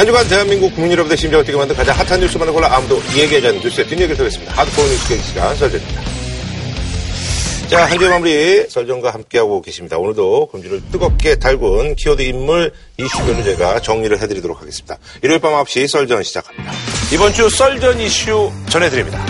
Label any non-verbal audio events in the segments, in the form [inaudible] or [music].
한 주간 대한민국 국민 여러분의 심장을 뛰게 만든 가장 핫한 뉴스만을 골라 아무도 얘기하지 않는 뉴스의 뒷얘기를 드리겠습니다. 하드코어 뉴스 계기 시간 설정입니다. 자, 한주 마무리 설정과 함께하고 계십니다. 오늘도 금주를 뜨겁게 달군 키워드 인물 이슈별로 제가 정리를 해드리도록 하겠습니다. 일요일 밤 9시 썰전 시작합니다. 이번 주 썰전 이슈 전해드립니다.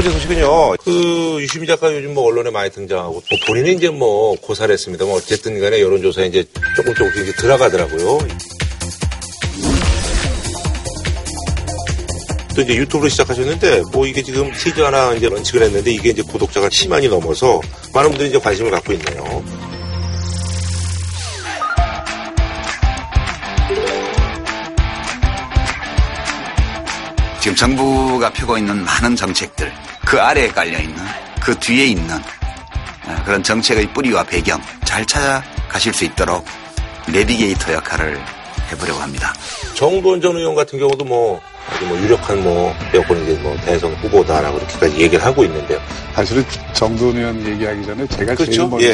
번째 소식은요. 그 유시민 작가 요즘 뭐 언론에 많이 등장하고 뭐 본인은 이제 뭐 고사를 했습니다. 뭐 어쨌든 간에 여론조사에 이제 조금 조금씩 이제 들어가더라고요. 또 이제 유튜브로 시작하셨는데 뭐 이게 지금 시즈 하나 이제 런칭을 했는데 이게 이제 구독자가 10만이 넘어서 많은 분들이 이제 관심을 갖고 있네요. 지금 정부가 펴고 있는 많은 정책들, 그 아래에 깔려 있는, 그 뒤에 있는 어, 그런 정책의 뿌리와 배경 잘 찾아가실 수 있도록 내비게이터 역할을 해보려고 합니다. 정부원 전 의원 같은 경우도 뭐 뭐 유력한 뭐 여권 이제 뭐 대선 후보다라고 이렇게까지 얘기를 하고 있는데요. 사실은 정돈 의원 얘기하기 전에 제가 그렇죠. 제일 먼저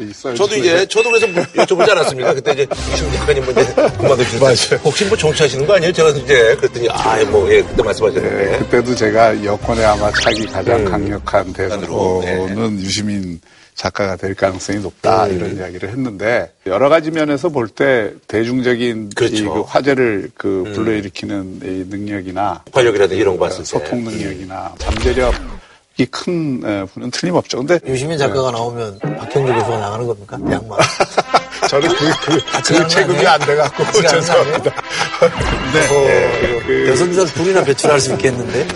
예. 있어요. 저도 이제 저도 그래서 뭐 여쭤보지 않았습니까? 그때 이제 이승 작가님 먼저 그만두셨어요. 혹시 뭐 정치하시는 거 아니에요? 제가 이제 그랬더니 아뭐 예 그때 말씀하셨는데 예, 그때도 제가 여권에 아마 차기 가장 음. 강력한 단으로, 대선호는 유시민 작가가 될 가능성이 높다 음. 이런 이야기를 했는데 여러 가지 면에서 볼 때 대중적인 그렇죠. 이그 화제를 그 불러일으키는 이 능력이나 폭발력이라든지 이런 거 봤을 때 소통 능력이나 잠재력 이 큰 에, 분은 틀림없죠. 근데 유시민 작가가 나오면 박형주 교수가 나가는 겁니까? 양말. [laughs] 저는 그, 그, 같이 그 가는 거 체급이? 안 돼갖고 같이 가는 거 죄송합니다. [laughs] 네. 그, 여성들 둘이나 배출할 수 있겠는데?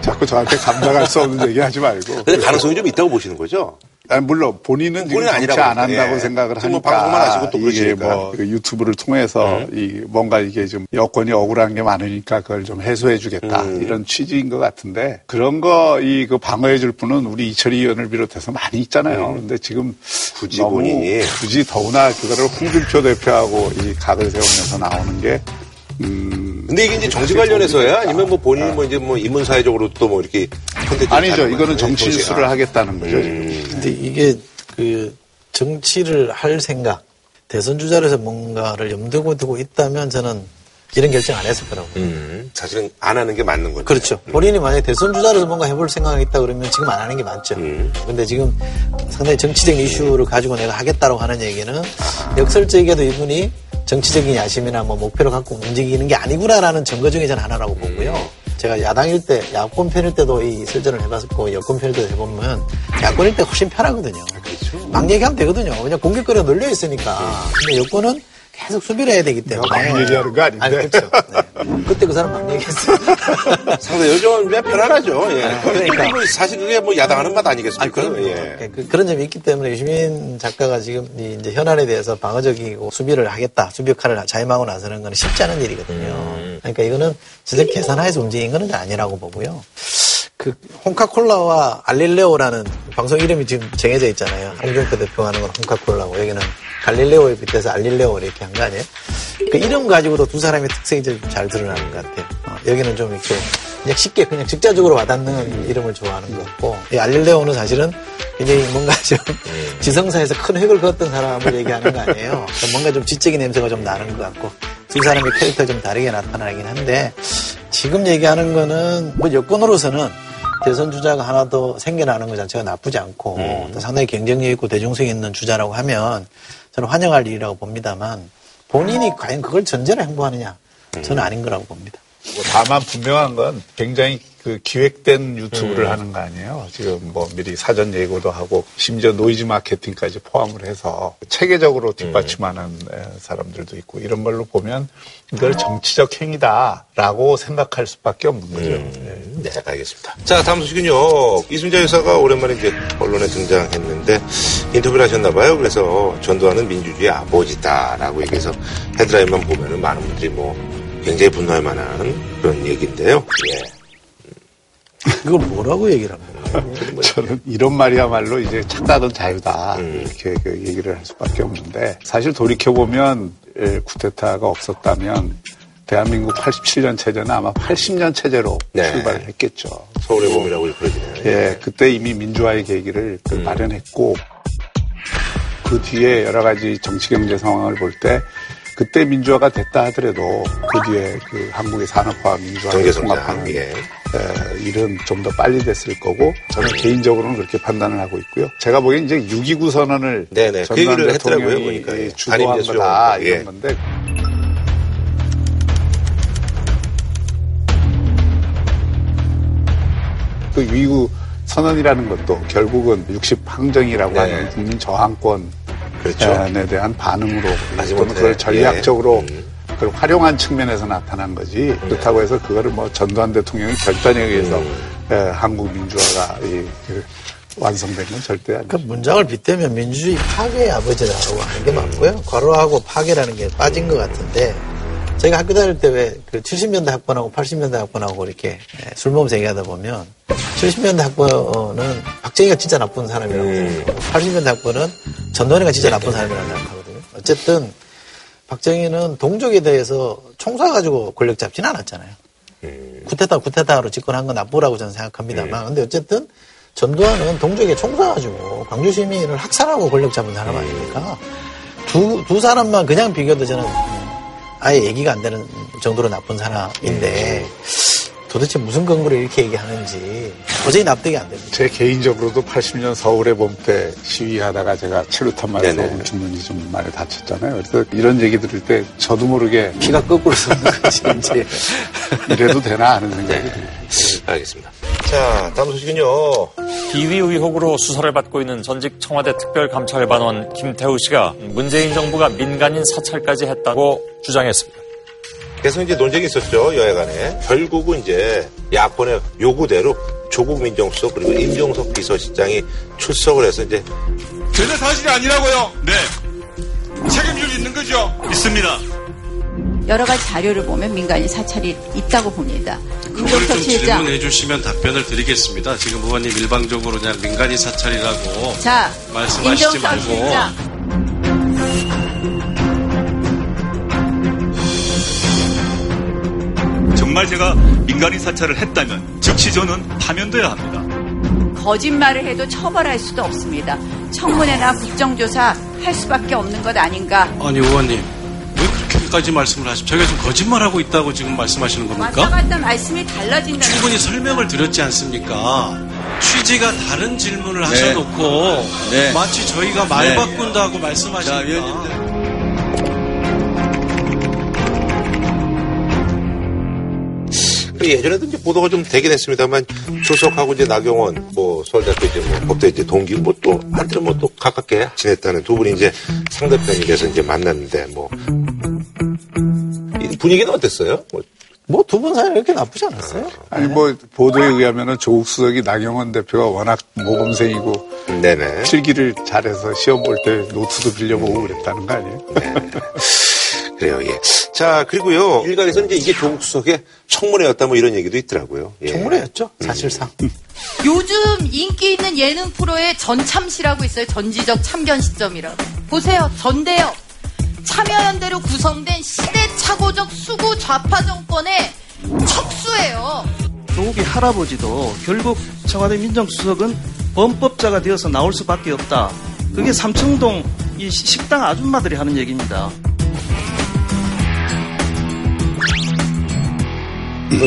자꾸 저한테 감당할 수 없는 얘기 하지 말고. 근데 가능성이 좀 있다고 보시는 거죠? 아니, 물론 본인은 지금 정치 안 한다고 예. 생각을 뭐 하니까 방송만 하시고 또 이게 그러시니까. 음. 뭐그 유튜브를 통해서 이 뭔가 이게 좀 여건이 억울한 게 많으니까 그걸 좀 해소해주겠다 음. 이런 취지인 것 같은데 그런 거 이 그 방어해줄 분은 우리 이철희 의원을 비롯해서 많이 있잖아요. 근데 지금 음. 굳이 본인이. 굳이 더구나 그거를 홍준표 대표하고 이 각을 세우면서 나오는 게 음, 근데 이게 이제 정치 관련해서야 아니면 뭐 본인이 뭐 이제 뭐 인문 사회적으로 또 뭐 이렇게 아니죠. 이거는 정치 뉴스를 하겠다는 거죠. 음. 지금. 근데 이게 그 정치를 할 생각, 대선 주자로서 뭔가를 염두고 두고 있다면 저는 이런 결정 안 했을 거라고. 음, 사실은 안 하는 게 맞는 거죠. 그렇죠. 본인이 만약에 대선 주자로서 뭔가 해볼 생각이 있다 그러면 지금 안 하는 게 맞죠. 음. 근데 지금 상당히 정치적인 이슈를 가지고 내가 하겠다고 하는 얘기는 역설적이게도 이분이 정치적인 야심이나 뭐 목표를 갖고 움직이는 게 아니구나라는 증거 중에 저는 하나라고 보고요. 제가 야당일 때, 야권 편일 때도 이 설전을 해봤고, 여권 편일 때도 해보면, 야권일 때 훨씬 편하거든요. 그렇죠. 막 얘기하면 되거든요. 그냥 공격거리가 널려 있으니까. 근데 여권은 계속 수비를 해야 되기 때문에. 막 얘기하는 거 아닌데. 아니, 그렇죠. 네. 그때 그 사람 막 얘기했어요. [laughs] 상대 요즘은 그냥 편안하죠. 예. 그러니까. 뭐 사실 그게 뭐 야당하는 맛 아니겠습니까? 아니, 그럼 예. 그, 런 점이 있기 때문에 유시민 작가가 지금 이 이제 현안에 대해서 방어적이고 수비를 하겠다, 수비 역할을 자임하고 나서는 건 쉽지 않은 일이거든요. 음. 그러니까 이거는 진짜 계산하에서 움직인 건 아니라고 보고요. 그 홍카콜라와 알릴레오라는 방송 이름이 지금 정해져 있잖아요. 홍준표 대표가 하는 건 홍카콜라고 여기는 갈릴레오에 빗대서 알릴레오 이렇게 한 거 아니에요? 그 이름 가지고도 두 사람의 특성이 좀 잘 드러나는 것 같아요. 어, 여기는 좀 이렇게 그냥 쉽게 그냥 직자적으로 와닿는 이름을 좋아하는 것 같고 이 알릴레오는 사실은 굉장히 뭔가 좀 지성사에서 큰 획을 그었던 사람을 얘기하는 거 아니에요. 뭔가 좀 지적인 냄새가 좀 나는 것 같고 두 사람의 캐릭터가 좀 다르게 나타나긴 한데 지금 얘기하는 거는 뭐 여권으로서는 대선 주자가 하나 더 생겨나는 것 자체가 나쁘지 않고 또 상당히 경쟁력 있고 대중성이 있는 주자라고 하면 저는 환영할 일이라고 봅니다만 본인이 과연 그걸 전제로 행보하느냐 저는 아닌 거라고 봅니다. 뭐 다만 분명한 건 굉장히 그 기획된 유튜브를 하는 거 아니에요. 지금 뭐 미리 사전 예고도 하고 심지어 노이즈 마케팅까지 포함을 해서 체계적으로 뒷받침하는 에, 사람들도 있고 이런 걸로 보면 이걸 정치적 행위다라고 생각할 수밖에 없는 거죠. 예. 네, 알겠습니다. 자, 다음 소식은요. 이순자 여사가 오랜만에 이제 언론에 등장했는데 인터뷰를 하셨나 봐요. 그래서 전두환은 민주주의 아버지다라고 얘기해서 헤드라인만 보면은 많은 분들이 뭐 굉장히 분노할 만한 그런 얘기인데요. 예. 이걸 뭐라고 얘기를 합니까? [laughs] 저는 이런 말이야말로 이제 착다든 자유다 이렇게 그 얘기를 할 수밖에 없는데 사실 돌이켜 보면 쿠데타가 없었다면 대한민국 87년 체제는 아마 80년 체제로 네. 출발을 했겠죠. 서울의 봄이라고 그러지네요. 예, 그때 이미 민주화의 계기를 그 마련했고 그 뒤에 여러 가지 정치 경제 상황을 볼 때 그때 민주화가 됐다 하더라도 그 뒤에 그 한국의 산업화 민주화를. 통합하는 예. 에, 일은 좀 더 빨리 됐을 거고 저는 개인적으로는 그렇게 판단을 하고 있고요. 제가 보기엔 이제 6.29 선언을 네네. 그 전두환 얘기를 했더라고요, 대통령이 보니까. 예. 주도한 거다 수용. 이런 예. 건데 그 위구 선언이라는 것도 결국은 60 항정이라고 네. 하는 국민 저항권에 그렇죠. 대한 반응으로. 또는 그걸 전략적으로 예. 음. 그걸 활용한 측면에서 나타난 거지 그렇다고 해서 그거를 뭐 전두환 대통령의 결단에 의해서 음. 에, 한국 민주화가 이, 그 완성된 건 절대 아니죠. 그 문장을 빗대면 민주주의 파괴의 아버지라고 하는 게 맞고요. 과로하고 파괴라는 게 빠진 것 같은데 저희가 학교 다닐 때 왜 그 70년대 학번하고 80년대 학번하고 이렇게 예, 술 먹으면서 얘기하다 보면 70년대 학번은 박정희가 진짜 나쁜 사람이라고 음. 생각하고 80년대 학번은 전두환이가 진짜 나쁜 사람이라고 생각하거든요. 어쨌든 박정희는 동족에 대해서 총 쏴가지고 권력 잡지는 않았잖아요. 쿠데타 쿠데타로 집권한 건 나쁘라고 저는 생각합니다만 근데 어쨌든 전두환은 동족에 총 쏴가지고 광주 시민을 학살하고 권력 잡은 사람 아닙니까? 두, 두 사람만 그냥 비교도 저는 아예 얘기가 안 되는 정도로 나쁜 사람인데 도대체 무슨 근거로 이렇게 얘기하는지 도저히 납득이 안 됩니다. 제 개인적으로도 80년 서울의 봄 때 시위하다가 제가 체류탄 맞아서 네네. 죽는지 좀 많이 다쳤잖아요. 그래서 이런 얘기 들을 때 저도 모르게 피가 거꾸로 쏘는 거지 [laughs] 이제. 이래도 되나 하는 생각이 듭니다. 알겠습니다. 자, 다음 소식은요. 비위 의혹으로 수사를 받고 있는 전직 청와대 특별감찰반원 김태우 씨가 문재인 정부가 민간인 사찰까지 했다고 주장했습니다. 계속 이제 논쟁이 있었죠, 여야간에. 결국은 이제 야권의 요구대로 조국 민정수석 그리고 임종석 비서실장이 출석을 해서 이제 전혀 사실이 아니라고요. 네. 책임질 있는 거죠? 있습니다. 여러 가지 자료를 보면 민간인 사찰이 있다고 봅니다. 그걸 좀 실장. 질문해 주시면 답변을 드리겠습니다. 지금 의원님 일방적으로 그냥 민간인 사찰이라고 자, 말씀하시지 임종석 말고 실장. 정말 제가 민간인 사찰을 했다면 즉시 저는 파면돼야 합니다. 거짓말을 해도 처벌할 수도 없습니다. 청문회나 국정조사 할 수밖에 없는 것 아닌가. 아니 의원님 왜 그렇게까지 말씀을 하십니까? 저희가 지금 거짓말하고 있다고 지금 말씀하시는 왔다 겁니까? 갔다 말씀이 달라진다는 충분히 설명을 드렸지 않습니까? 취지가 다른 질문을 하셔놓고 네. 마치 저희가 말 네. 바꾼다고 자, 말씀하시니까 위 그 예전에도 이제 보도가 좀 되긴 했습니다만 출석하고 이제 나경원 뭐 서울대학교 이제 뭐 법대 이제 동기 뭐 또 한때 뭐 또 가깝게 지냈다는 두 분이 이제 상대편이 돼서 이제 만났는데 뭐이 분위기는 어땠어요? 뭐 뭐두분 사이 이렇게 나쁘지 않았어요? 아니 뭐 보도에 의하면은 조국 수석이 나경원 대표가 워낙 모범생이고 네네. 필기를 잘해서 시험 볼 때 노트도 빌려보고 그랬다는 거 아니에요? 그래요, 예. 자, 그리고요. 일각에서는 이제 이게 조국 수석의 청문회였다 뭐 이런 얘기도 있더라고요. 예. 청문회였죠 사실상. 요즘 인기 있는 예능 프로에 전참시라고 있어요. 전지적 참견 시점이라고. 보세요. 전대요. 참여연대로 구성된 시대착오적 수구 좌파 정권의 척수예요. 조국의 할아버지도 결국 청와대 민정수석은 범법자가 되어서 나올 수밖에 없다. 그게 삼청동 이 식당 아줌마들이 하는 얘기입니다.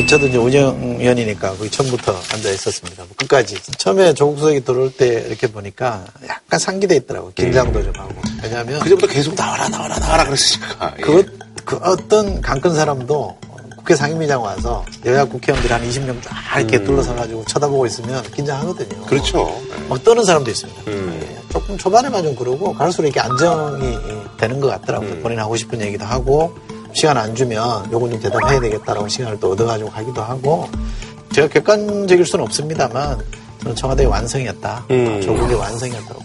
저도 이제 운영위원이니까 거기 처음부터 앉아 있었습니다. 뭐 끝까지. 처음에 조국 수석이 들어올 때 이렇게 보니까 약간 상기돼 있더라고. 긴장도 좀 하고. 왜냐하면 그제부터 계속 나와라, 나와라, 나와라 그랬으니까. 예. 그, 그 어떤 강큰 사람도 국회 상임위장 와서 여야 국회의원들이 한 20명 쫙 이렇게 둘러서가지고 쳐다보고 있으면 긴장하거든요. 음. 그렇죠. 막 떠는 사람도 있습니다. 음. 예, 조금 초반에만 좀 그러고 갈수록 이렇게 안정이 되는 것 같더라고요. 음. 본인 하고 싶은 얘기도 하고 시간 안 주면 요건 좀 대답해야 되겠다라고 시간을 또 얻어가지고 가기도 하고 제가 객관적일 수는 없습니다만 저는 청와대의 완성이었다. 음. 조국의 완성이었다고.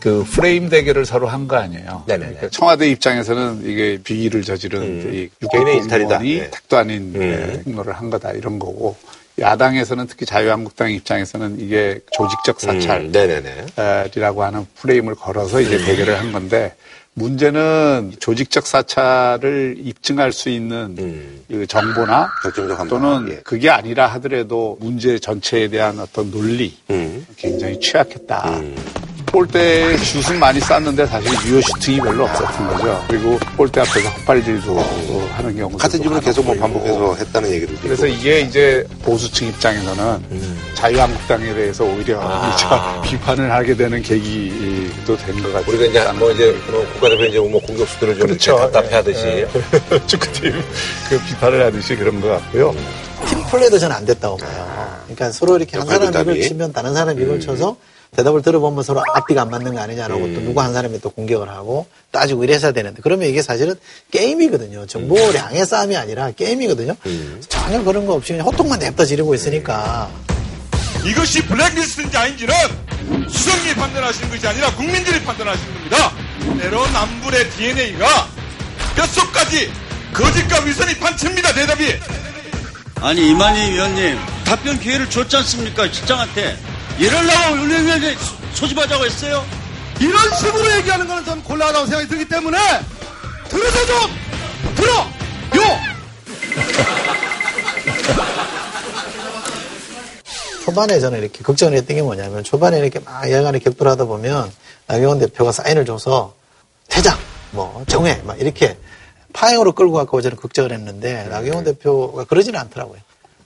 그 프레임 대결을 서로 한 거 아니에요. 네네네. 그러니까 청와대 입장에서는 이게 비위를 저지른 음. 이 개인의 육개 일탈이다. 네. 택도 아닌 음. 예, 행로를 한 거다 이런 거고 야당에서는 특히 자유한국당 입장에서는 이게 조직적 사찰 음. 이라고 하는 프레임을 걸어서 이제 대결을 한 건데 문제는 조직적 사찰을 입증할 수 있는 음. 그 정보나. 또는 예. 그게 아니라 하더라도 문제 전체에 대한 어떤 논리 음. 굉장히 취약했다. 음. 볼때 슛은 많이 쐈는데 사실 유효 슈팅이 별로 없었던 거죠. 그리고 볼때 앞에서 헛발질도 하는 경우도 같은 질문을 계속 뭐. 반복해서 했다는 얘기를. 그래서 이게 이제 보수층 입장에서는 자유한국당에 대해서 오히려 아. [laughs] 비판을 하게 되는 계기도 된 것 같아요. 우리가 이제 뭐 이제 뭐 국가대표 이제 뭐 공격수들을 좀 그렇죠. 이렇게 답답해 하듯이 예. [laughs] 축구팀 그 비판을 하듯이 그런 것 같고요. 팀 플레이도 저는 안 됐다고 봐요. 그러니까 서로 이렇게 한 사람. 입을 치면 다른 사람 입을 쳐서 대답을 들어보면 서로 앞뒤가 안 맞는 거 아니냐라고 또 누구 한 사람이 또 공격을 하고 따지고 이래야 되는데 그러면 이게 사실은 게임이거든요. 정보량의 싸움이 아니라 게임이거든요. 전혀 그런 거 없이 그냥 호통만 냅다 지르고 있으니까 이것이 블랙리스트인지 아닌지는 수석님이 판단하시는 것이 아니라 국민들이 판단하시는 겁니다. 때로 남불의 DNA가 뼛속까지 거짓과 위선이 판칩니다. 대답이. 아니 이만희 위원님 답변 기회를 줬지 않습니까 직장한테 이럴라고 운영위원회 소집하자고 했어요? 이런 식으로 얘기하는 거는 전 곤란하다고 생각이 들기 때문에 들어서 좀 들어 요 [laughs] 초반에 저는 이렇게 걱정을 했던 게 뭐냐면 초반에 이렇게 막 야간에 격돌 하다 보면 나경원 대표가 사인을 줘서 퇴장, 뭐 정회, 막 이렇게 파행으로 끌고 갈까 저는 걱정을 했는데 나경원 대표가 그러지는 않더라고요.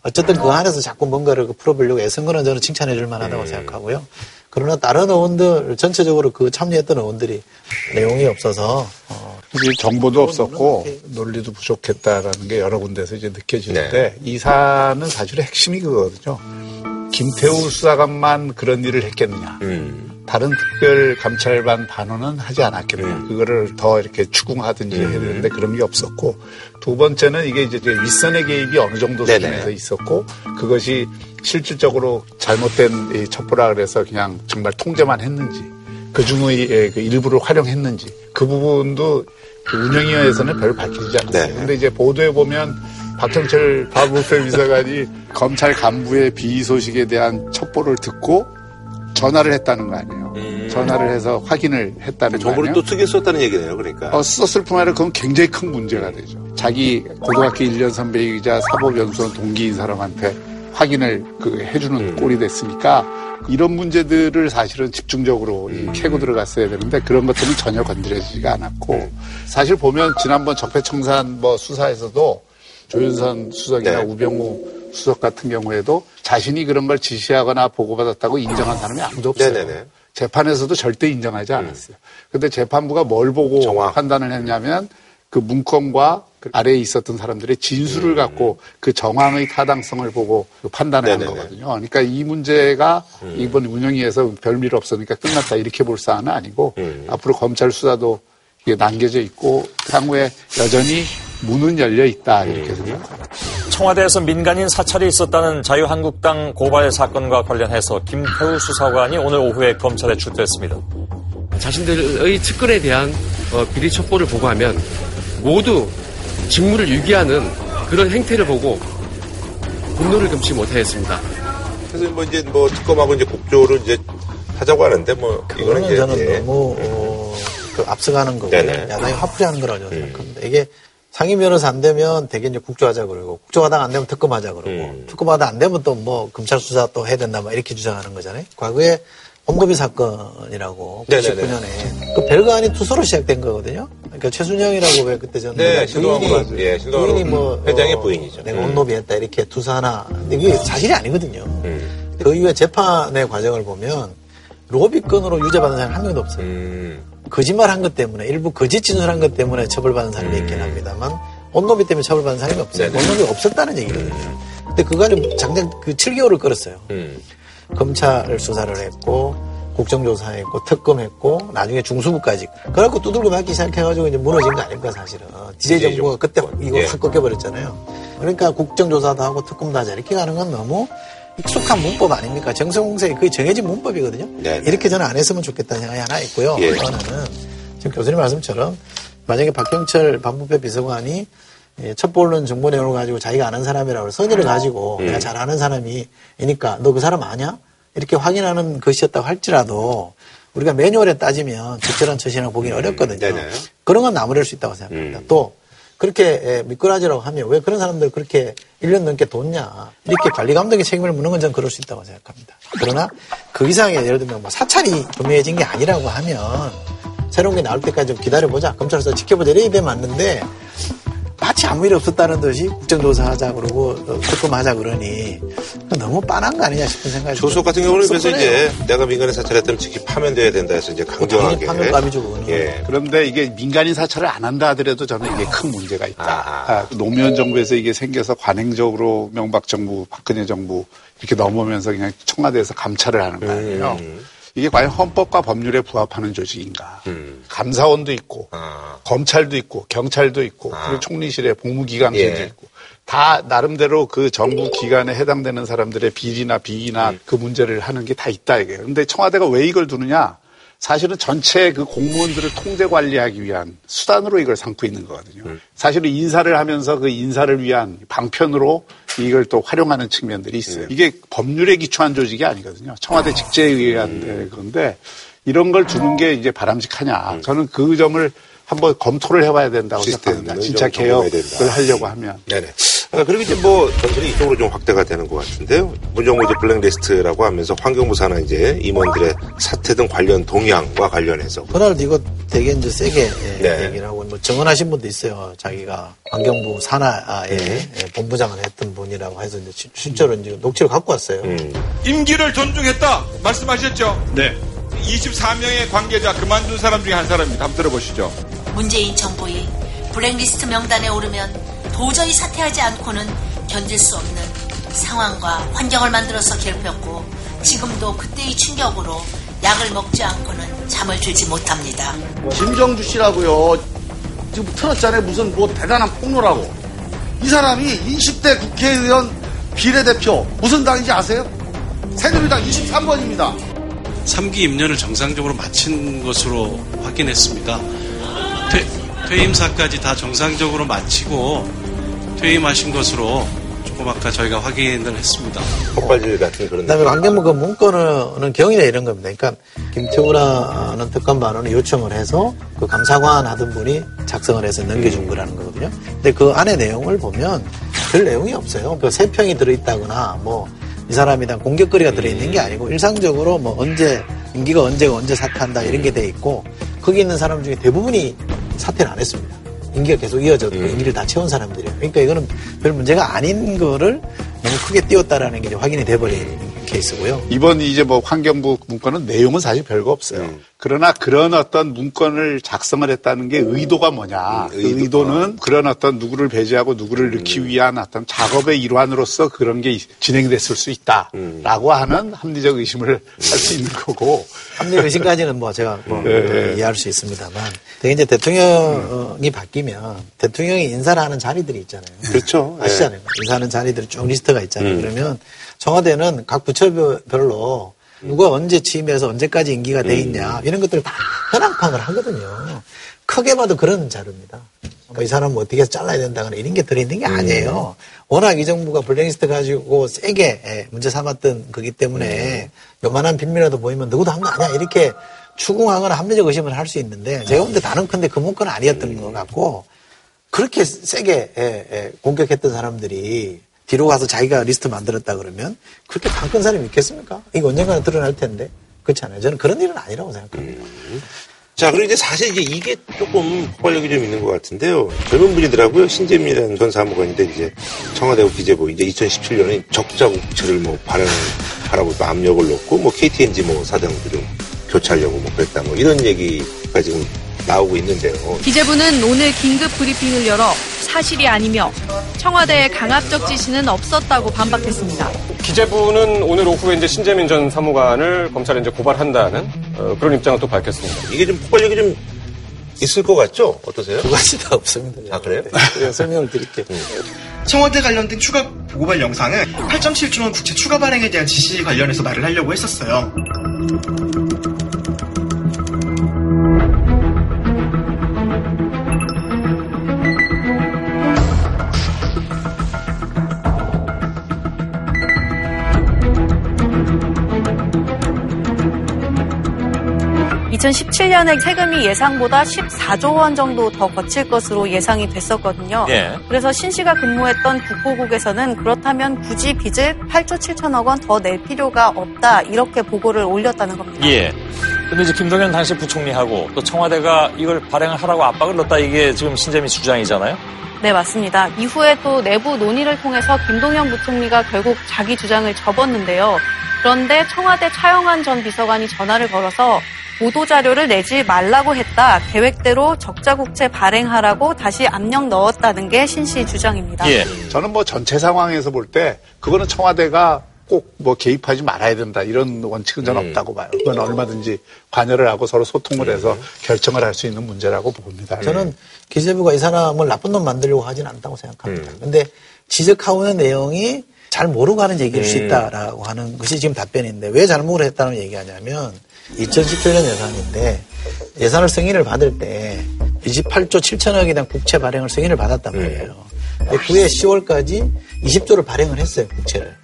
어쨌든 그 안에서 자꾸 뭔가를 그 풀어보려고 애쓴 거는 저는 칭찬해 줄 만하다고 생각하고요. 그러나 다른 의원들, 전체적으로 그 참여했던 의원들이 내용이 없어서, 어, 정보도 없었고 논리도 부족했다라는 게 여러 군데서 이제 느껴지는데 이 사안은 사실은 핵심이 그거거든요. 김태우 수사관만 그런 일을 했겠느냐. 음. 다른 특별 감찰반 반원은 하지 않았기를 음. 그거를 더 이렇게 추궁하든지 음. 해야 되는데 그런 게 없었고 두 번째는 이게 이제 윗선의 개입이 어느 정도 수준에서 있었고 그것이 실질적으로 잘못된 첩보라 그래서 그냥 정말 통제만 했는지 그 중의 예, 그 일부를 활용했는지 그 부분도 그 운영위원회에서는 별로 밝히지 않았어요. 네. 근데 이제 보도에 보면 박형철 박우표 비서관이 검찰 간부의 비위 소식에 대한 첩보를 듣고 전화를 했다는 거 아니에요. 전화를 해서 확인을 했다는 거 정보를. 또 특이에 썼다는 얘기네요. 그러니까. 어, 썼을 뿐 아니라 그건 굉장히 큰 문제가 되죠. 자기 고등학교 1년 선배이자 사법연수원 동기인 사람한테 확인을 그 해주는 꼴이 됐으니까 이런 문제들을 사실은 집중적으로 이 캐고 들어갔어야 되는데 그런 것들은 전혀 건드려지지가 않았고 사실 보면 지난번 적폐청산 뭐 수사에서도 조윤선 수석이나 네. 우병우 수석 같은 경우에도 자신이 그런 걸 지시하거나 보고받았다고 인정한 사람이 아무도 없어요. 네네네. 재판에서도 절대 인정하지 않았어요. 근데 재판부가 뭘 보고 정황. 판단을 했냐면 그 문건과 그 아래에 있었던 사람들의 진술을 갖고 그 정황의 타당성을 보고 그 판단을 한 음. 네네네. 음. 거거든요. 그러니까 이 문제가 이번 운영위에서 별일 없으니까 끝났다 이렇게 볼 사안은 아니고 음. 앞으로 검찰 수사도 이게 남겨져 있고 향후에 여전히 문은 열려 있다 이렇게 음. 생각합니다. 청와대에서 민간인 사찰이 있었다는 자유한국당 고발 사건과 관련해서 김태우 수사관이 오늘 오후에 검찰에 출두했습니다. 자신들의 측근에 대한 어, 비리 첩보를 보고하면 모두 직무를 유기하는 그런 행태를 보고 분노를 금치 못하였습니다. 그래서 뭐 이제 뭐 특검하고 이제 국조를 이제 하자고 하는데 뭐 이거는 그거는 이제 저는 예. 너무 어, 그 앞서가는 거고 네네. 야당이 화풀이하는 거라고 저는 생각합니다. 이게 상임 변호사 안 되면 대개 이제 국조하자 그러고 국조하다가 안 되면 특검하자 그러고 음. 특검하다 안 되면 또 뭐 검찰 수사 또 해야 된다 막 이렇게 주장하는 거잖아요. 과거에 홍범희 사건이라고 네네네. 99년에 그 별거 아닌 투소로 시작된 거거든요. 그러니까 최순영이라고 왜 그때 저는 네, 부인이. 예, 부인이 뭐 회장의 어, 부인이죠. 내가 음. 온노비했다 이렇게 투사하나 근데 그게 사실이 아니거든요. 음. 그 이후에 재판의 과정을 보면 로비건으로 유죄받은 사람 한 명도 없어요. 음. 거짓말 한 것 때문에 일부 거짓 진술한 것 때문에 처벌받은 사람이 있긴 합니다만 온노비 때문에 처벌받은 사람이 없어요. 음. 네네. 온노비가 없었다는 얘기거든요. 근데 그간에 장장 그 7개월을 끌었어요. 음. 검찰 수사를 했고 국정조사했고 특검했고 나중에 중수부까지 그래갖고 두들겨 맞기 시작해가지고 이제 무너진 거 아닙니까 사실은 DJ DJ 정부가 그때 정부가. 이거 예. 확 꺾여버렸잖아요. 그러니까 국정조사도 하고 특검도 하자 이렇게 가는 건 너무 익숙한 문법 아닙니까? 정성공세의 거의 정해진 문법이거든요. 네네. 이렇게 저는 안 했으면 좋겠다는 생각이 하나 있고요. 예. 하나는 지금 교수님 말씀처럼 만약에 박경철 반부패 비서관이 예, 첩보는 정보 내용을 가지고 자기가 아는 사람이라고 선의를 가지고 음. 내가 잘 아는 사람이니까 너 그 사람 아냐? 이렇게 확인하는 것이었다고 할지라도 우리가 매뉴얼에 따지면 적절한 처신이라고 보기는 어렵거든요. 네네. 그런 건 나무랄 수 있다고 생각합니다. 음. 또 그렇게 예, 미꾸라지라고 하면 왜 그런 사람들 그렇게 1년 넘게 뒀냐? 이렇게 관리 감독의 책임을 묻는 건 저는 그럴 수 있다고 생각합니다. 그러나 그 이상의 예를 들면 뭐 사찰이 분명해진 게 아니라고 하면 새로운 게 나올 때까지 좀 기다려보자. 검찰에서 지켜보자. 이래야 돼 맞는데 마치 아무 일 없었다는 듯이 국정조사 하자 그러고 어, 특검하자 그러니 너무 빤한 거 아니냐 싶은 생각이 조속 같은 경우는 그래서. 이제 내가 민간인 사찰했다면 즉시 파면돼야 된다 해서 이제 강경하게. 당연히 파면감이죠, 그거는. 예. 그런데 이게 민간인 사찰을 안 한다 하더라도 저는 이게 큰 문제가 있다. 아, 노무현 정부에서 이게 생겨서 관행적으로 명박 정부, 박근혜 정부 이렇게 넘으면서 그냥 청와대에서 감찰을 하는 거 아니에요. 이게 과연 헌법과 법률에 부합하는 조직인가. 감사원도 있고, 검찰도 있고, 경찰도 있고, 그리고 총리실에 법무기관실도 예. 있고, 다 나름대로 그 정부 기관에 해당되는 사람들의 비리나 비위나 그 문제를 하는 게 다 있다 이게요. 근데 청와대가 왜 이걸 두느냐? 사실은 전체 그 공무원들을 통제 관리하기 위한 수단으로 이걸 삼고 있는 거거든요. 사실은 인사를 하면서 그 인사를 위한 방편으로 이걸 또 활용하는 측면들이 있어요. 이게 법률에 기초한 조직이 아니거든요. 청와대 직제에 의한 건데 이런 걸 두는 게 이제 바람직하냐. 저는 그 점을 한번 검토를 해봐야 된다고 생각합니다. 진짜 개혁을. 하려고 하면. 네네. 아, 그리고 이제 뭐 전설이 이쪽으로 좀 확대가 되는 것 같은데요. 문정부 이제 블랙리스트라고 하면서 환경부 산하 이제 임원들의 사퇴 등 관련 동향과 관련해서 그날 이거 되게 이제 세게 예, 네. 얘기를 하고 뭐 증언하신 분도 있어요. 자기가 환경부 산하에 네. 예, 본부장을 했던 분이라고 해서 이제 실- 실제로 이제 녹취를 갖고 왔어요. 음. 임기를 존중했다 말씀하셨죠? 네. 24명의 관계자 그만둔 사람 중에 한 사람입니다. 한번 들어보시죠. 문재인 정부의 블랙리스트 명단에 오르면 도저히 사퇴하지 않고는 견딜 수 없는 상황과 환경을 만들어서 괴롭혔고 지금도 그때의 충격으로 약을 먹지 않고는 잠을 들지 못합니다. 김정주 씨라고요. 지금 틀었잖아요. 무슨 뭐 대단한 폭로라고. 이 사람이 20대 국회의원 비례대표 무슨 당인지 아세요? 새누리당 23번입니다. 3기 임년을 정상적으로 마친 것으로 확인했습니다. 퇴, 퇴임사까지 다 정상적으로 마치고 퇴임하신 것으로 조금 아까 저희가 확인을 했습니다. 폭발질 같은 그런. 그다음에 환경부 그 문건은 경위나 이런 겁니다. 그러니까 김태우라는 특검반원이 요청을 해서 그 감사관 하던 분이 작성을 해서 넘겨준 거라는 거거든요. 근데 그 안에 내용을 보면 별 내용이 없어요. 그 세 평이 들어있다거나 뭐 이 사람이 다 공격거리가 들어있는 게 아니고 일상적으로 뭐 언제 임기가 언제가 언제 사퇴한다 이런 게 돼 있고 거기 있는 사람 중에 대부분이 사퇴를 안 했습니다. 임기가 계속 이어졌고 임기를 다 채운 사람들이에요. 그러니까 이거는 별 문제가 아닌 거를 너무 크게 띄웠다라는 게 확인이 돼버린 케이스고요. 이번 이제 뭐 환경부 문건은 내용은 사실 별거 없어요. 그러나 그런 어떤 문건을 작성을 했다는 게 의도가 뭐냐. 그 의도 는 그런 어떤 누구를 배제하고 누구를 넣기 위한 어떤 작업의 일환으로서 그런 게 진행됐을 수 있다라고 하는 합리적 의심을 할 수 있는 거고. 합리 의심까지는 뭐 제가 뭐 예, 예. 이해할 수 있습니다만 되게 이제 대통령이 바뀌면 대통령이 인사를 하는 자리들이 있잖아요. 그렇죠. 아시잖아요. 인사하는 자리들이 쭉 리스트 가 있잖아요. 음. 그러면 청와대는 각 부처별로 누가 언제 취임해서 언제까지 임기가 돼 있냐 이런 것들을 다 현황 파악을 하거든요. 크게 봐도 그런 자료입니다. 뭐이 사람 뭐 어떻게 해서 잘라야 된다거나 이런 게 들어있는 게 아니에요. 워낙 이 정부가 블랙리스트 가지고 세게 예, 문제 삼았던 거기 때문에 요만한 빈미라도 보이면 누구도 한 거 아니야 이렇게 추궁하거나 합리적 의심을 할 수 있는데 제가 볼 때 다른 큰데 그 문건은 아니었던 것 같고 그렇게 세게 예, 예, 공격했던 사람들이 뒤로 가서 자기가 리스트 만들었다 그러면 그렇게 강큰 사람이 있겠습니까? 이거 언젠가는 드러날 텐데 그렇지 않아요? 저는 그런 일은 아니라고 생각합니다. 자, 그리고 이제 사실 이제 이게 조금 폭발력이 좀 있는 것 같은데요. 젊은 분이더라고요. 신재민이라는 전 사무관인데 이제 청와대 기재부 이제 2017년에 적자 국채를 뭐 발행 하라고 또 압력을 놓고 뭐 KTNG 뭐 사장도 좀 교체하려고 뭐 그랬다 뭐 이런 얘기가 지금 나오고 있는데요. 기재부는 오늘 긴급 브리핑을 열어 사실이 아니며 청와대의 강압적 지시는 없었다고 반박했습니다. 기재부는 오늘 오후에 이제 신재민 전 사무관을 검찰에 이제 고발한다는 어, 그런 입장을 또 밝혔습니다. 이게 좀 폭발력이 좀 있을 것 같죠? 어떠세요? 두 가지 다 없습니다. 아, 그래요? 네, 설명을 드릴게요. 청와대 관련된 추가 보고발 영상은 8.7조 원 국채 추가 발행에 대한 지시 관련해서 말을 하려고 했었어요. 2017년에 세금이 예상보다 14조 원 정도 더 거칠 것으로 예상이 됐었거든요. 예. 그래서 신 씨가 근무했던 국고국에서는 그렇다면 굳이 빚을 8조 7천억 원 더 낼 필요가 없다 이렇게 보고를 올렸다는 겁니다. 예. 근데 이제 김동연 당시 부총리하고 또 청와대가 이걸 발행을 하라고 압박을 넣었다 이게 지금 신재민 주장이잖아요. 네, 맞습니다. 이후에 또 내부 논의를 통해서 김동연 부총리가 결국 자기 주장을 접었는데요. 그런데 청와대 차영환 전 비서관이 전화를 걸어서 보도 자료를 내지 말라고 했다. 계획대로 적자국채 발행하라고 다시 압력 넣었다는 게 신 씨 주장입니다. 예. 저는 뭐 전체 상황에서 볼 때 그거는 청와대가 꼭 뭐 개입하지 말아야 된다 이런 원칙은 저는 없다고 봐요. 그건 얼마든지 관여를 하고 서로 소통을 해서 결정을 할 수 있는 문제라고 봅니다. 저는 기재부가 이 사람을 나쁜 놈 만들려고 하진 않다고 생각합니다. 근데 지적하고 있는 내용이 잘 모르고 하는 얘기일 수 음. 있다라고 하는 것이 지금 답변인데 왜 잘못을 했다는 얘기하냐면 2017년 예산인데 예산을 승인을 받을 때 28조 7천억에 대한 국채 발행을 승인을 받았단 말이에요. 근데 그해 10월까지 20조를 발행을 했어요, 국채를.